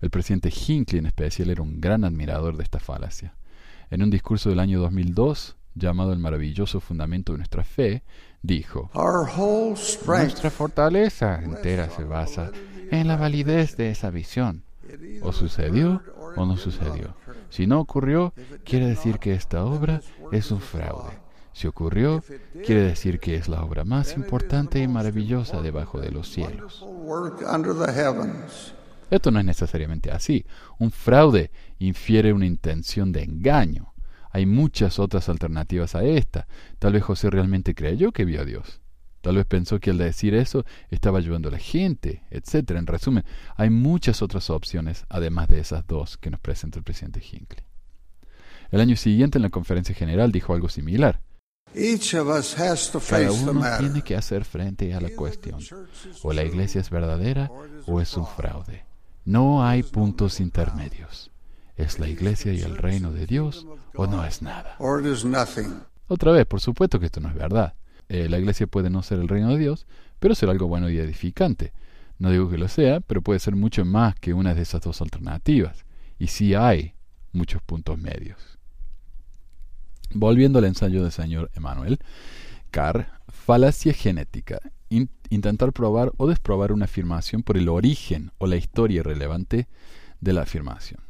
El presidente Hinckley en especial era un gran admirador de esta falacia. En un discurso del año 2002, llamado El maravilloso fundamento de nuestra fe, dijo, Nuestra fortaleza entera se basa en la validez de esa visión o sucedió o no sucedió. Si no ocurrió, quiere decir que esta obra es un fraude. Si ocurrió, quiere decir que es la obra más importante y maravillosa debajo de los cielos. Esto no es necesariamente así. Un fraude infiere una intención de engaño. Hay muchas otras alternativas a esta. Tal vez José realmente creyó que vio a Dios. Tal vez pensó que al decir eso estaba ayudando a la gente, etc. En resumen, hay muchas otras opciones, además de esas dos que nos presenta el presidente Hinckley. El año siguiente, en la conferencia general, dijo algo similar. Cada uno tiene que hacer frente a la cuestión. O la iglesia es verdadera o es un fraude. No hay puntos intermedios. ¿Es la iglesia y el reino de Dios o no es nada? Otra vez, por supuesto que esto no es verdad. Eh, la iglesia puede no ser el reino de Dios, pero ser algo bueno y edificante. No digo que lo sea, pero puede ser mucho más que una de esas dos alternativas. Y sí hay muchos puntos medios. Volviendo al ensayo del señor Emanuel, Carr, falacia genética. intentar probar o desprobar una afirmación por el origen o la historia relevante de la afirmación.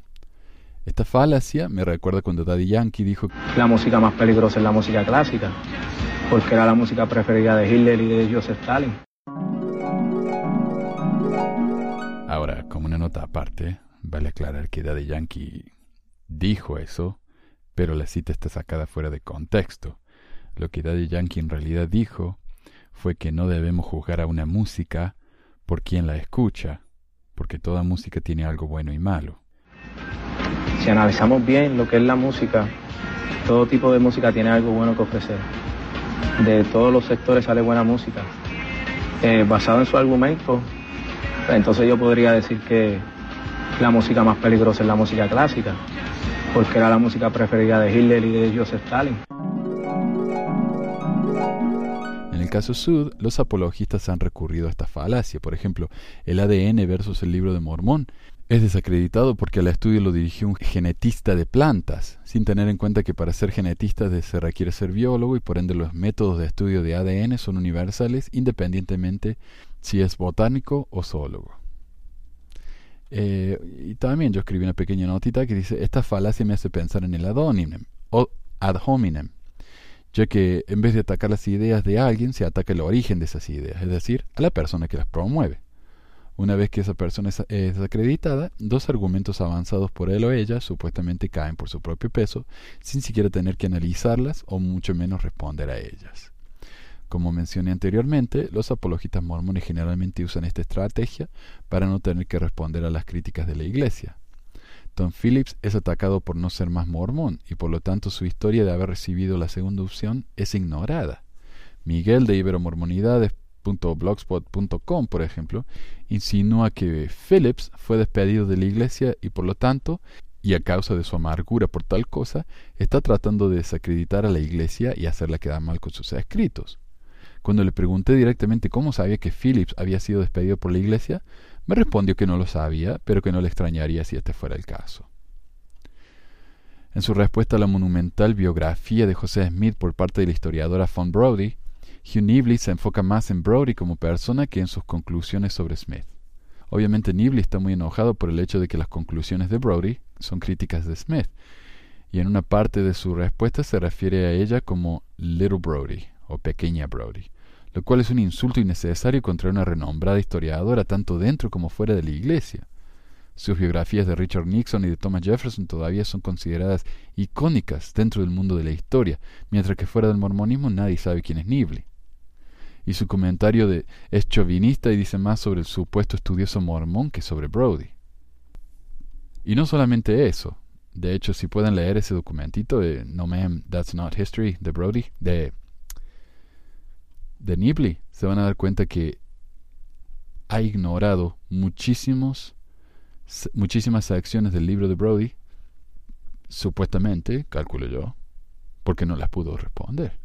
Esta falacia me recuerda cuando Daddy Yankee dijo La música más peligrosa es la música clásica porque era la música preferida de Hitler y de Joseph Stalin. Ahora, como una nota aparte, vale aclarar que Daddy Yankee dijo eso, pero la cita está sacada fuera de contexto. Lo que Daddy Yankee en realidad dijo fue que no debemos juzgar a una música por quien la escucha, porque toda música tiene algo bueno y malo. Si analizamos bien lo que es la música, todo tipo de música tiene algo bueno que ofrecer. De todos los sectores sale buena música. Eh, basado en su argumento, entonces yo podría decir que la música más peligrosa es la música clásica, porque era la música preferida de Hitler y de Joseph Stalin. En el caso Sud, los apologistas han recurrido a esta falacia. Por ejemplo, el ADN versus el libro de Mormón es desacreditado porque al estudio lo dirigió un genetista de plantas, sin tener en cuenta que para ser genetista se requiere ser biólogo y por ende los métodos de estudio de ADN son universales independientemente si es botánico o zoólogo. Eh, y también yo escribí una pequeña notita que dice, esta falacia me hace pensar en el ad hominem, o ad hominem, ya que en vez de atacar las ideas de alguien, se ataca el origen de esas ideas, es decir, a la persona que las promueve. Una vez que esa persona es desacreditada, dos argumentos avanzados por él o ella supuestamente caen por su propio peso, sin siquiera tener que analizarlas o mucho menos responder a ellas. Como mencioné anteriormente, los apologistas mormones generalmente usan esta estrategia para no tener que responder a las críticas de la Iglesia. Tom Phillips es atacado por no ser más mormón y por lo tanto su historia de haber recibido la segunda opción es ignorada. Miguel de iberomormonidades.blogspot.com, por ejemplo, insinúa que Phillips fue despedido de la iglesia y por lo tanto, y a causa de su amargura por tal cosa, está tratando de desacreditar a la iglesia y hacerla quedar mal con sus escritos. Cuando le pregunté directamente cómo sabía que Phillips había sido despedido por la iglesia, me respondió que no lo sabía, pero que no le extrañaría si este fuera el caso. En su respuesta a la monumental biografía de José Smith por parte de la historiadora Von Brody, Hugh Nibley se enfoca más en Brody como persona que en sus conclusiones sobre Smith. Obviamente Nibley está muy enojado por el hecho de que las conclusiones de Brody son críticas de Smith, y en una parte de su respuesta se refiere a ella como Little Brody, o pequeña Brody, lo cual es un insulto innecesario contra una renombrada historiadora tanto dentro como fuera de la Iglesia. Sus biografías de Richard Nixon y de Thomas Jefferson todavía son consideradas icónicas dentro del mundo de la historia, mientras que fuera del mormonismo nadie sabe quién es Nibley. Y su comentario de es chauvinista y dice más sobre el supuesto estudioso mormón que sobre Brody. Y no solamente eso, de hecho si pueden leer ese documentito de No Ma'am, That's Not History de Brody, de de Nibley, se van a dar cuenta que ha ignorado muchísimos, muchísimas acciones del libro de Brody, supuestamente, calculo yo, porque no las pudo responder.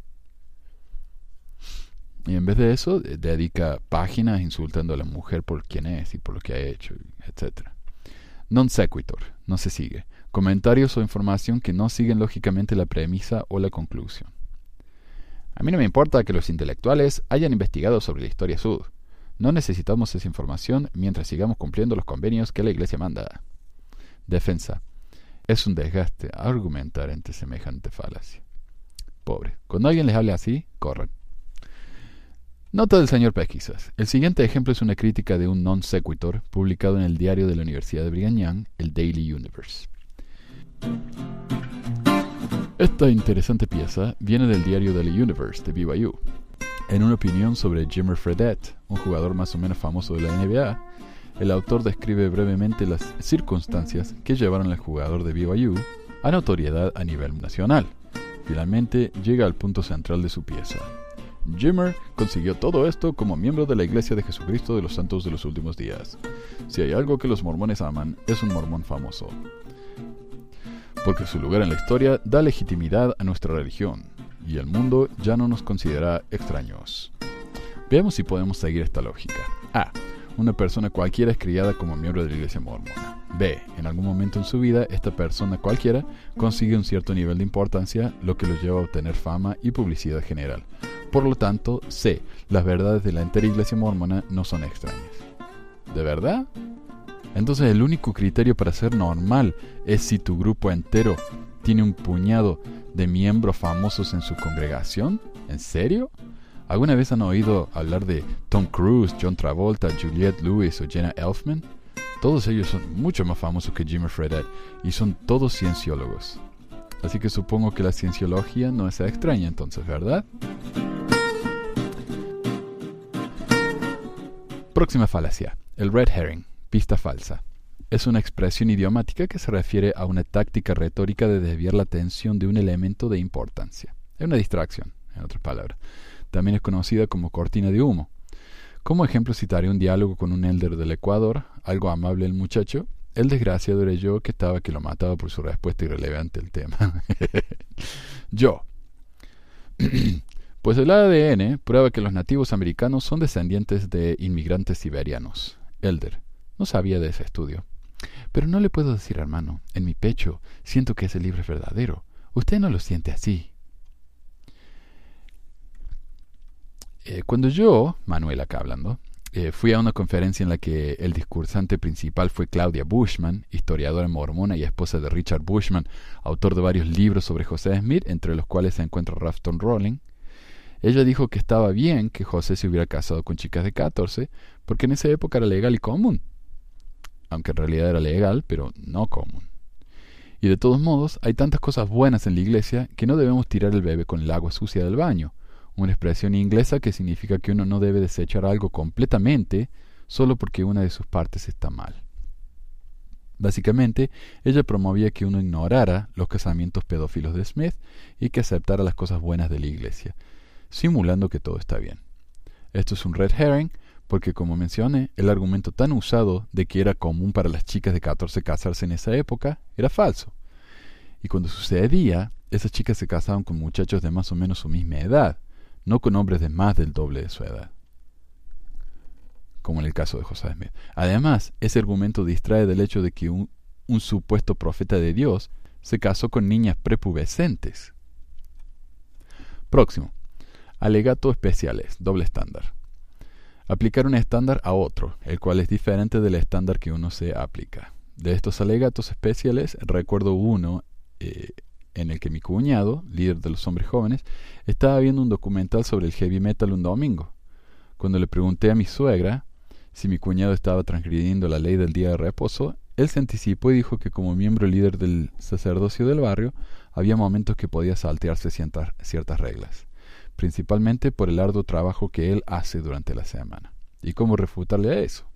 Y en vez de eso, dedica páginas insultando a la mujer por quien es y por lo que ha hecho, etc. Non sequitur, no se sigue. Comentarios o información que no siguen lógicamente la premisa o la conclusión. A mí no me importa que los intelectuales hayan investigado sobre la historia sud. No necesitamos esa información mientras sigamos cumpliendo los convenios que la Iglesia manda. Defensa. Es un desgaste argumentar entre semejante falacia. Pobre. Cuando alguien les hable así, corren. Nota del señor Pesquisas. El siguiente ejemplo es una crítica de un non sequitur publicado en el diario de la Universidad de Brigham Young, el Daily Universe. Esta interesante pieza viene del diario Daily Universe de BYU. En una opinión sobre Jimmer Fredette, un jugador más o menos famoso de la NBA, el autor describe brevemente las circunstancias que llevaron al jugador de BYU a notoriedad a nivel nacional. Finalmente llega al punto central de su pieza. Jimmer consiguió todo esto como miembro de la Iglesia de Jesucristo de los Santos de los Últimos Días. Si hay algo que los mormones aman, es un mormón famoso porque su lugar en la historia da legitimidad a nuestra religión, y el mundo ya no nos considera extraños. Veamos si podemos seguir esta lógica. A. Una persona cualquiera es criada como miembro de la iglesia mormona. B. En algún momento en su vida, esta persona cualquiera consigue un cierto nivel de importancia, lo que lo lleva a obtener fama y publicidad general. Por lo tanto, C. Las verdades de la entera iglesia mormona no son extrañas. ¿De verdad? Entonces el único criterio para ser normal es si tu grupo entero tiene un puñado de miembros famosos en su congregación. ¿En serio? ¿Alguna vez han oído hablar de Tom Cruise, John Travolta, Juliette Lewis o Jenna Elfman? Todos ellos son mucho más famosos que Jimmy Fredette y son todos cienciólogos. Así que supongo que la cienciología no es extraña entonces, ¿verdad? Próxima falacia, el red herring Pista falsa. Es una expresión idiomática que se refiere a una táctica retórica de desviar la atención de un elemento de importancia. Es una distracción, en otras palabras. También es conocida como cortina de humo. Como ejemplo citaré un diálogo con un elder del Ecuador, algo amable el muchacho, el desgraciado era yo que estaba que lo mataba por su respuesta irrelevante al tema. *laughs* yo. *clears throat* pues el ADN prueba que los nativos americanos son descendientes de inmigrantes siberianos. Elder. No sabía de ese estudio. Pero no le puedo decir, hermano, en mi pecho siento que ese libro es verdadero. Usted no lo siente así. Eh, cuando yo, Manuel acá hablando, eh, fui a una conferencia en la que el discursante principal fue Claudia Bushman, historiadora mormona y esposa de Richard Bushman, autor de varios libros sobre José Smith, entre los cuales se encuentra Rafton Rolling. Ella dijo que estaba bien que José se hubiera casado con chicas de 14, porque en esa época era legal y común. Aunque en realidad era legal, pero no común. Y de todos modos, hay tantas cosas buenas en la iglesia que no debemos tirar el bebé con el agua sucia del baño una expresión inglesa que significa que uno no debe desechar algo completamente solo porque una de sus partes está mal. Básicamente, ella promovía que uno ignorara los casamientos pedófilos de Smith y que aceptara las cosas buenas de la iglesia, simulando que todo está bien. Esto es un red herring porque, como mencioné, el argumento tan usado de que era común para las chicas de 14 casarse en esa época era falso. Y cuando sucedía, esas chicas se casaban con muchachos de más o menos su misma edad, no con hombres de más del doble de su edad, como en el caso de José Smith. Además, ese argumento distrae del hecho de que un, supuesto profeta de Dios se casó con niñas prepubescentes. Próximo. Alegato especiales, doble estándar. Aplicar un estándar a otro, el cual es diferente del estándar que uno se aplica. De estos alegatos especiales, recuerdo uno eh, en el que mi cuñado, líder de los hombres jóvenes, estaba viendo un documental sobre el heavy metal un domingo. Cuando le pregunté a mi suegra si mi cuñado estaba transgrediendo la ley del día de reposo, él se anticipó y dijo que como miembro líder del sacerdocio del barrio, había momentos que podía saltearse ciertas, reglas, principalmente por el arduo trabajo que él hace durante la semana. ¿Y cómo refutarle a eso?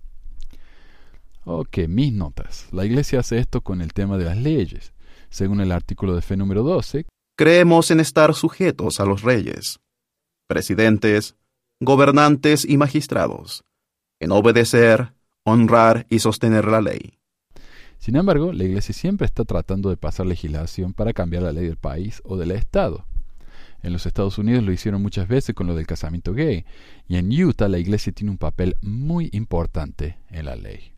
Ok, mis notas. La iglesia hace esto con el tema de las leyes según el artículo de fe número 12. Creemos en estar sujetos a los reyes, presidentes, gobernantes y magistrados, en obedecer, honrar y sostener la ley. Sin embargo, la Iglesia siempre está tratando de pasar legislación para cambiar la ley del país o del Estado. En los Estados Unidos lo hicieron muchas veces con lo del casamiento gay, y en Utah la Iglesia tiene un papel muy importante en la ley,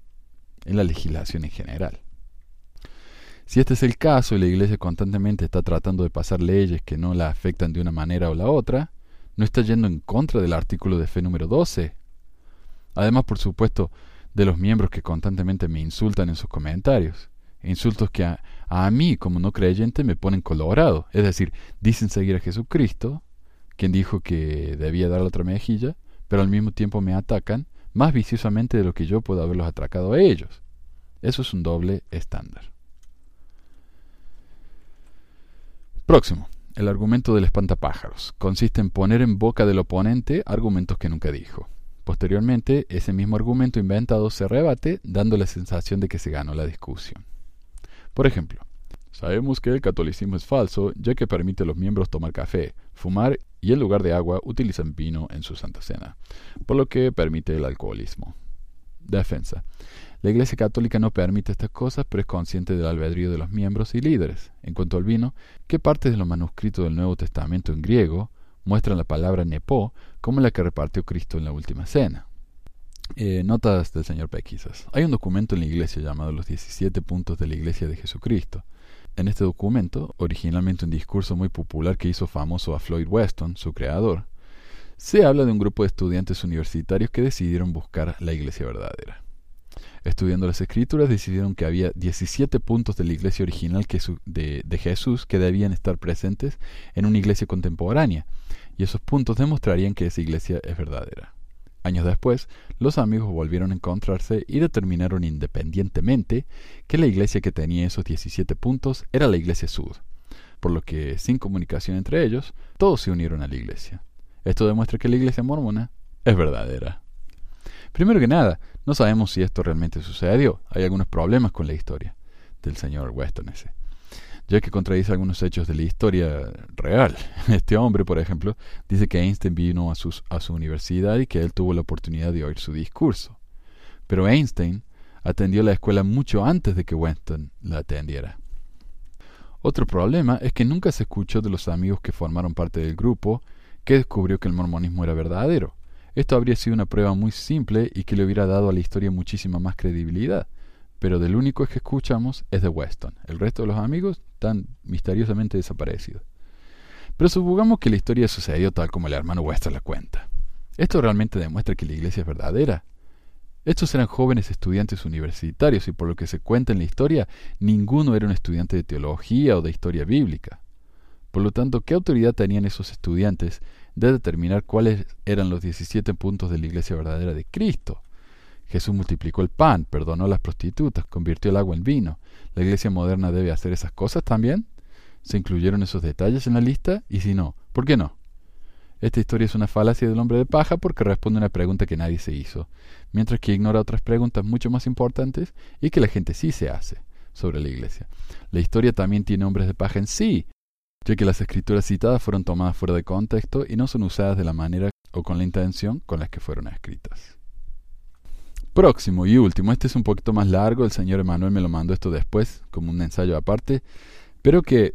en la legislación en general. Si este es el caso y la Iglesia constantemente está tratando de pasar leyes que no la afectan de una manera o la otra, no está yendo en contra del artículo de fe número 12. Además, por supuesto, de los miembros que constantemente me insultan en sus comentarios. Insultos que a, a mí, como no creyente, me ponen colorado. Es decir, dicen seguir a Jesucristo, quien dijo que debía dar la otra mejilla, pero al mismo tiempo me atacan más viciosamente de lo que yo puedo haberlos atracado a ellos. Eso es un doble estándar. Próximo. El argumento del espantapájaros. Consiste en poner en boca del oponente argumentos que nunca dijo. Posteriormente, ese mismo argumento inventado se rebate, dando la sensación de que se ganó la discusión. Por ejemplo, sabemos que el catolicismo es falso, ya que permite a los miembros tomar café, fumar y en lugar de agua utilizan vino en su Santa Cena, por lo que permite el alcoholismo. Defensa. La Iglesia Católica no permite estas cosas, pero es consciente del albedrío de los miembros y líderes. En cuanto al vino, ¿qué partes de los manuscritos del Nuevo Testamento en griego muestran la palabra nepo como la que repartió Cristo en la última cena? Eh, notas del señor Pequisas. Hay un documento en la iglesia llamado Los 17 Puntos de la Iglesia de Jesucristo. En este documento, originalmente un discurso muy popular que hizo famoso a Floyd Weston, su creador, se habla de un grupo de estudiantes universitarios que decidieron buscar la iglesia verdadera. Estudiando las escrituras decidieron que había 17 puntos de la iglesia original de, de Jesús que debían estar presentes en una iglesia contemporánea, y esos puntos demostrarían que esa iglesia es verdadera. Años después, los amigos volvieron a encontrarse y determinaron independientemente que la iglesia que tenía esos 17 puntos era la iglesia Sud, por lo que, sin comunicación entre ellos, todos se unieron a la iglesia. Esto demuestra que la iglesia mormona es verdadera. Primero que nada, no sabemos si esto realmente sucedió. Hay algunos problemas con la historia del señor Weston ese, ya que contradice algunos hechos de la historia real. *laughs* Este hombre, por ejemplo, dice que Einstein vino a, a su universidad y que él tuvo la oportunidad de oír su discurso. Pero Einstein atendió la escuela mucho antes de que Weston la atendiera. Otro problema es que nunca se escuchó de los amigos que formaron parte del grupo que descubrió que el mormonismo era verdadero. Esto habría sido una prueba muy simple y que le hubiera dado a la historia muchísima más credibilidad, pero del único que escuchamos es de Weston. El resto de los amigos están misteriosamente desaparecidos. Pero supongamos que la historia sucedió tal como el hermano Weston la cuenta. ¿Esto realmente demuestra que la iglesia es verdadera? Estos eran jóvenes estudiantes universitarios y por lo que se cuenta en la historia, ninguno era un estudiante de teología o de historia bíblica. Por lo tanto, ¿qué autoridad tenían esos estudiantes de determinar cuáles eran los 17 puntos de la iglesia verdadera de Cristo? Jesús multiplicó el pan, perdonó a las prostitutas, convirtió el agua en vino. ¿La iglesia moderna debe hacer esas cosas también? ¿Se incluyeron esos detalles en la lista? Y si no, ¿por qué no? Esta historia es una falacia del hombre de paja porque responde a una pregunta que nadie se hizo, mientras que ignora otras preguntas mucho más importantes y que la gente sí se hace sobre la iglesia. La historia también tiene hombres de paja en sí, ya que las escrituras citadas fueron tomadas fuera de contexto y no son usadas de la manera o con la intención con las que fueron escritas. Próximo y último, este es un poquito más largo, el señor Emanuel me lo mandó esto después, como un ensayo aparte, pero que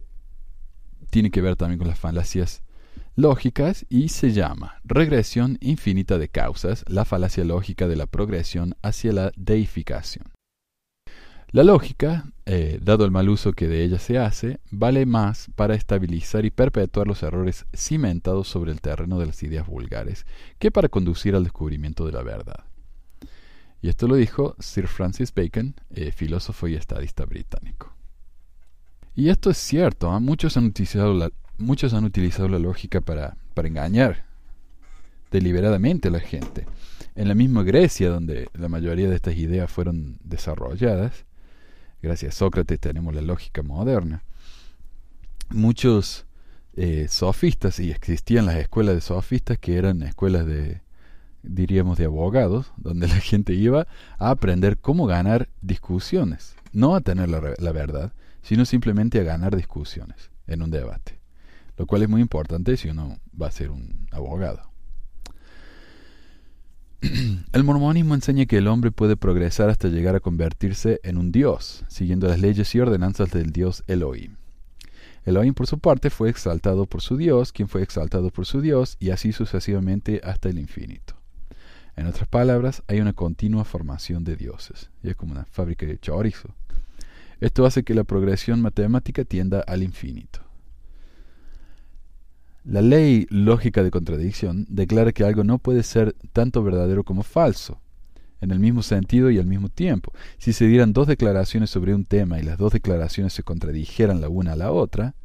tiene que ver también con las falacias lógicas y se llama regresión infinita de causas, la falacia lógica de la progresión hacia la deificación. La lógica, eh, dado el mal uso que de ella se hace, vale más para estabilizar y perpetuar los errores cimentados sobre el terreno de las ideas vulgares que para conducir al descubrimiento de la verdad. Y esto lo dijo Sir Francis Bacon, eh, filósofo y estadista británico. Y esto es cierto, ¿ah? muchos han utilizado la, muchos han utilizado la lógica para, para engañar deliberadamente a la gente. En la misma Grecia, donde la mayoría de estas ideas fueron desarrolladas, gracias a Sócrates tenemos la lógica moderna, muchos eh, sofistas, y existían las escuelas de sofistas que eran escuelas de, diríamos, de abogados, donde la gente iba a aprender cómo ganar discusiones, no a tener la verdad, sino simplemente a ganar discusiones en un debate. Lo cual es muy importante si uno va a ser un abogado. *clears throat* El mormonismo enseña que el hombre puede progresar hasta llegar a convertirse en un dios, siguiendo las leyes y ordenanzas del dios Elohim. Elohim, por su parte, fue exaltado por su dios, quien fue exaltado por su dios, y así sucesivamente hasta el infinito. En otras palabras, hay una continua formación de dioses, y es como una fábrica de chorizo. Esto hace que la progresión matemática tienda al infinito. La ley lógica de contradicción declara que algo no puede ser tanto verdadero como falso, en el mismo sentido y al mismo tiempo. Si se dieran dos declaraciones sobre un tema y las dos declaraciones se contradijeran la una a la otra,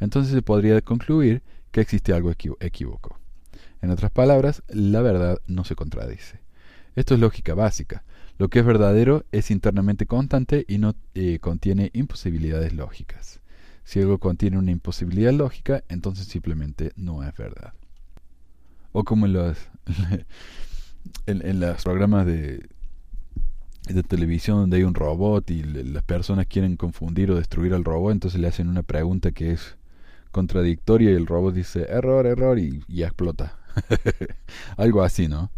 entonces se podría concluir que existe algo equívoco. En otras palabras, la verdad no se contradice. Esto es lógica básica. Lo que es verdadero es internamente constante y no eh, contiene imposibilidades lógicas. Si algo contiene una imposibilidad lógica, entonces simplemente no es verdad. O como en los, *laughs* en, los programas de, de televisión donde hay un robot y las personas quieren confundir o destruir al robot, entonces le hacen una pregunta que es contradictoria y el robot dice error, error y, y explota. *laughs* Algo así, ¿no?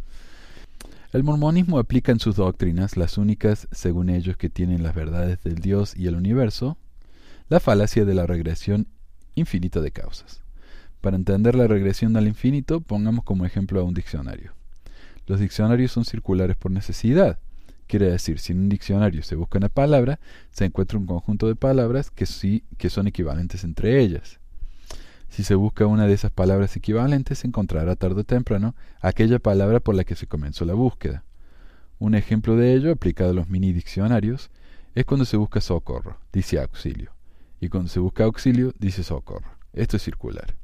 El mormonismo aplica en sus doctrinas las únicas, según ellos, que tienen las verdades del Dios y el universo, la falacia de la regresión infinita de causas. Para entender la regresión al infinito, pongamos como ejemplo a un diccionario. Los diccionarios son circulares por necesidad. Quiere decir, si en un diccionario se busca una palabra, se encuentra un conjunto de palabras que sí que son equivalentes entre ellas. Si se busca una de esas palabras equivalentes, se encontrará tarde o temprano aquella palabra por la que se comenzó la búsqueda. Un ejemplo de ello, aplicado a los mini diccionarios, es cuando se busca socorro, dice auxilio y cuando se busca auxilio dice socorro. Esto es circular.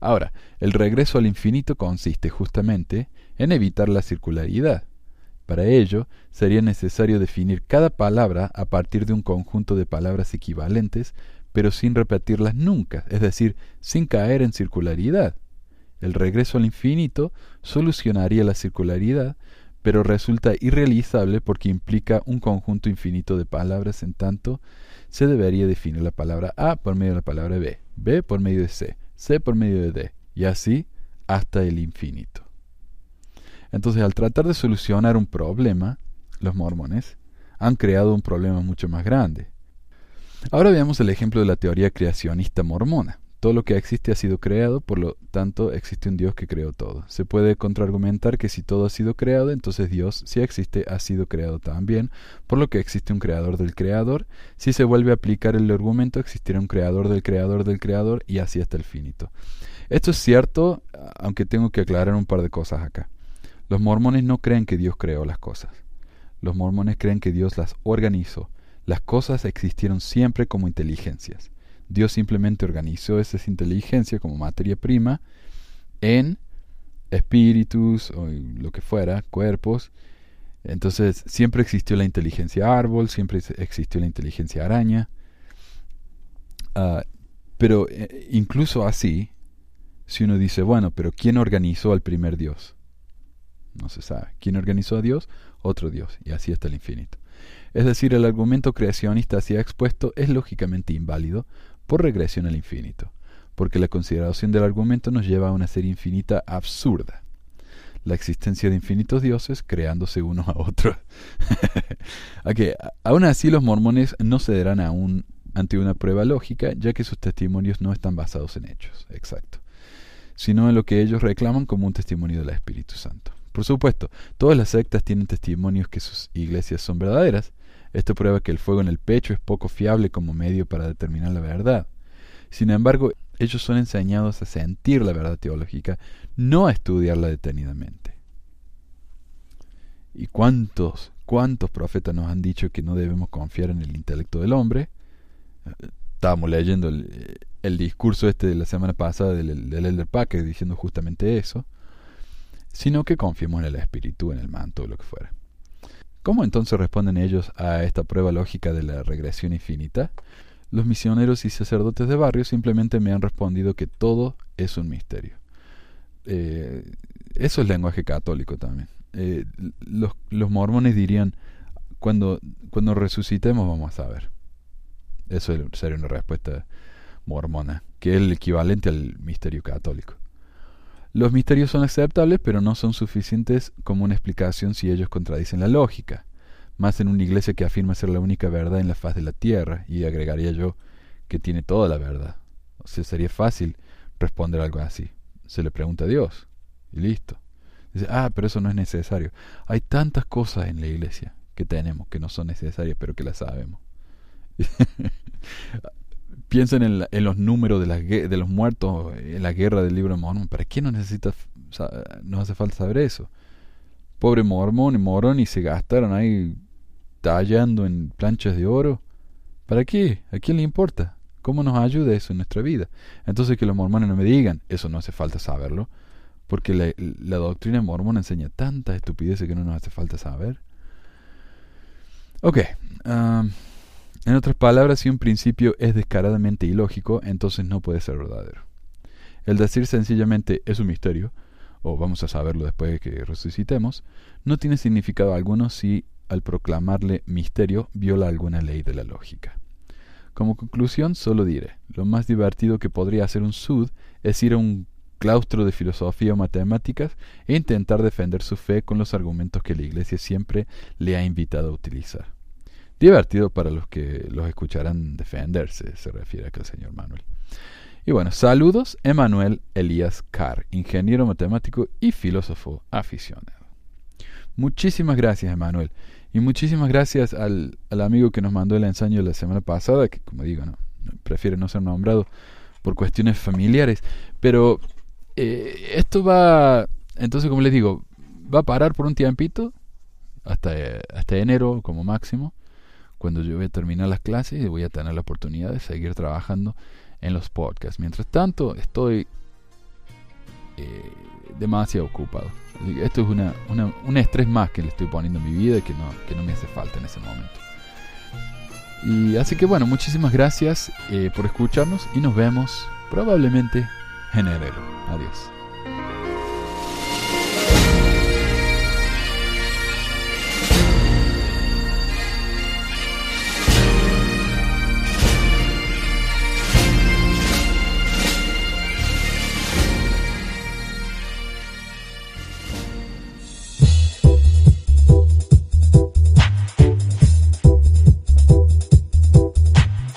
Ahora, el regreso al infinito consiste justamente en evitar la circularidad. Para ello, sería necesario definir cada palabra a partir de un conjunto de palabras equivalentes, pero sin repetirlas nunca, es decir, sin caer en circularidad. El regreso al infinito solucionaría la circularidad, pero resulta irrealizable porque implica un conjunto infinito de palabras, en tanto se debería definir la palabra A por medio de la palabra B, B por medio de C, C por medio de D, y así hasta el infinito. Entonces, al tratar de solucionar un problema, los mormones han creado un problema mucho más grande. Ahora veamos el ejemplo de la teoría creacionista mormona. Todo lo que existe ha sido creado, por lo tanto existe un Dios que creó todo. Se puede contraargumentar que si todo ha sido creado, entonces Dios, si existe, ha sido creado también, por lo que existe un creador del creador. Si se vuelve a aplicar el argumento, existirá un creador del creador del creador y así hasta el finito. Esto es cierto, aunque tengo que aclarar un par de cosas acá. Los mormones no creen que Dios creó las cosas. Los mormones creen que Dios las organizó. Las cosas existieron siempre como inteligencias. Dios simplemente organizó esa inteligencia como materia prima en espíritus o lo que fuera, cuerpos. Entonces siempre existió la inteligencia árbol, siempre existió la inteligencia araña. Ah, pero eh, incluso así, si uno dice, bueno, pero ¿quién organizó al primer Dios? No se sabe. ¿Quién organizó a Dios? Otro Dios. Y así hasta el infinito. Es decir, el argumento creacionista así expuesto es lógicamente inválido por regresión al infinito, porque la consideración del argumento nos lleva a una serie infinita absurda. La existencia de infinitos dioses creándose unos a otros. *laughs* okay. Aún así, los mormones no cederán aún ante una prueba lógica, ya que sus testimonios no están basados en hechos, exacto, sino en lo que ellos reclaman como un testimonio del Espíritu Santo. Por supuesto, todas las sectas tienen testimonios que sus iglesias son verdaderas, esto prueba que el fuego en el pecho es poco fiable como medio para determinar la verdad. Sin embargo, ellos son enseñados a sentir la verdad teológica, no a estudiarla detenidamente. ¿Y cuántos, cuántos profetas nos han dicho que no debemos confiar en el intelecto del hombre? Estábamos leyendo el, discurso este de la semana pasada del, del Elder Packer diciendo justamente eso, sino que confiemos en el espíritu, en el manto o lo que fuera. ¿Cómo entonces responden ellos a esta prueba lógica de la regresión infinita? Los misioneros y sacerdotes de barrio simplemente me han respondido que todo es un misterio. Eh, eso es lenguaje católico también. Eh, los, los, mormones dirían, cuando, cuando resucitemos vamos a ver. Eso sería una respuesta mormona, que es el equivalente al misterio católico. Los misterios son aceptables, pero no son suficientes como una explicación si ellos contradicen la lógica, más en una iglesia que afirma ser la única verdad en la faz de la tierra, y agregaría yo que tiene toda la verdad. O sea, sería fácil responder algo así. Se le pregunta a Dios, y listo. Dice, ah, pero eso no es necesario. Hay tantas cosas en la iglesia que tenemos que no son necesarias, pero que las sabemos. *laughs* piensen en, los números de, de, los muertos en la guerra del libro de Mormón. ¿Para qué nos necesita, nos hace falta saber eso? Pobre Mormón y Morón y se gastaron ahí tallando en planchas de oro. ¿Para qué? ¿A quién le importa? ¿Cómo nos ayuda eso en nuestra vida? Entonces que los mormones no me digan, eso no hace falta saberlo, porque la, doctrina mormona enseña tantas estupideces que no nos hace falta saber. Ok. Um, en otras palabras, si un principio es descaradamente ilógico, entonces no puede ser verdadero. El decir sencillamente es un misterio, o vamos a saberlo después de que resucitemos, no tiene significado alguno si al proclamarle misterio viola alguna ley de la lógica. Como conclusión, solo diré, lo más divertido que podría hacer un sud es ir a un claustro de filosofía o matemáticas e intentar defender su fe con los argumentos que la Iglesia siempre le ha invitado a utilizar. Divertido para los que los escucharán defenderse, se refiere acá el señor Manuel. Y bueno, saludos, Emanuel Elías Carr, ingeniero matemático y filósofo aficionado. Muchísimas gracias, Emanuel. Y muchísimas gracias al, amigo que nos mandó el ensayo la semana pasada, que como digo, no, prefiere no ser nombrado por cuestiones familiares. Pero eh, esto va, entonces como les digo, va a parar por un tiempito, hasta, hasta enero como máximo cuando yo voy a terminar las clases y voy a tener la oportunidad de seguir trabajando en los podcasts. Mientras tanto, estoy eh, demasiado ocupado. Esto es una, un estrés más que le estoy poniendo en mi vida y que no, que no me hace falta en ese momento. Y así que bueno, muchísimas gracias eh, por escucharnos y nos vemos probablemente en enero. Adiós.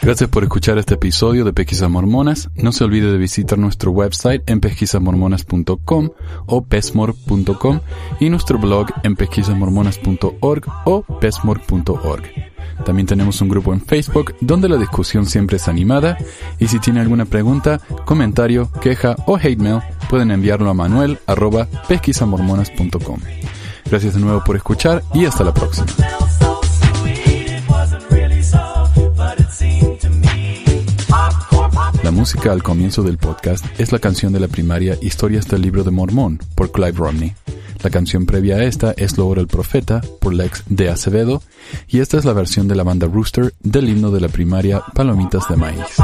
Gracias por escuchar este episodio de Pesquisas Mormonas. No se olvide de visitar nuestro website en pesquisasmormonas.com o pesmor.com y nuestro blog en pesquisasmormonas.org o pesmor.org. También tenemos un grupo en Facebook donde la discusión siempre es animada y si tiene alguna pregunta, comentario, queja o hate mail pueden enviarlo a manuel arroba. Gracias de nuevo por escuchar y hasta la próxima. La música al comienzo del podcast es la canción de la primaria Historias del Libro de Mormón por Clive Romney. La canción previa a esta es Lo el Profeta por Lex de Acevedo y esta es la versión de la banda Rooster del himno de la primaria Palomitas de Maíz.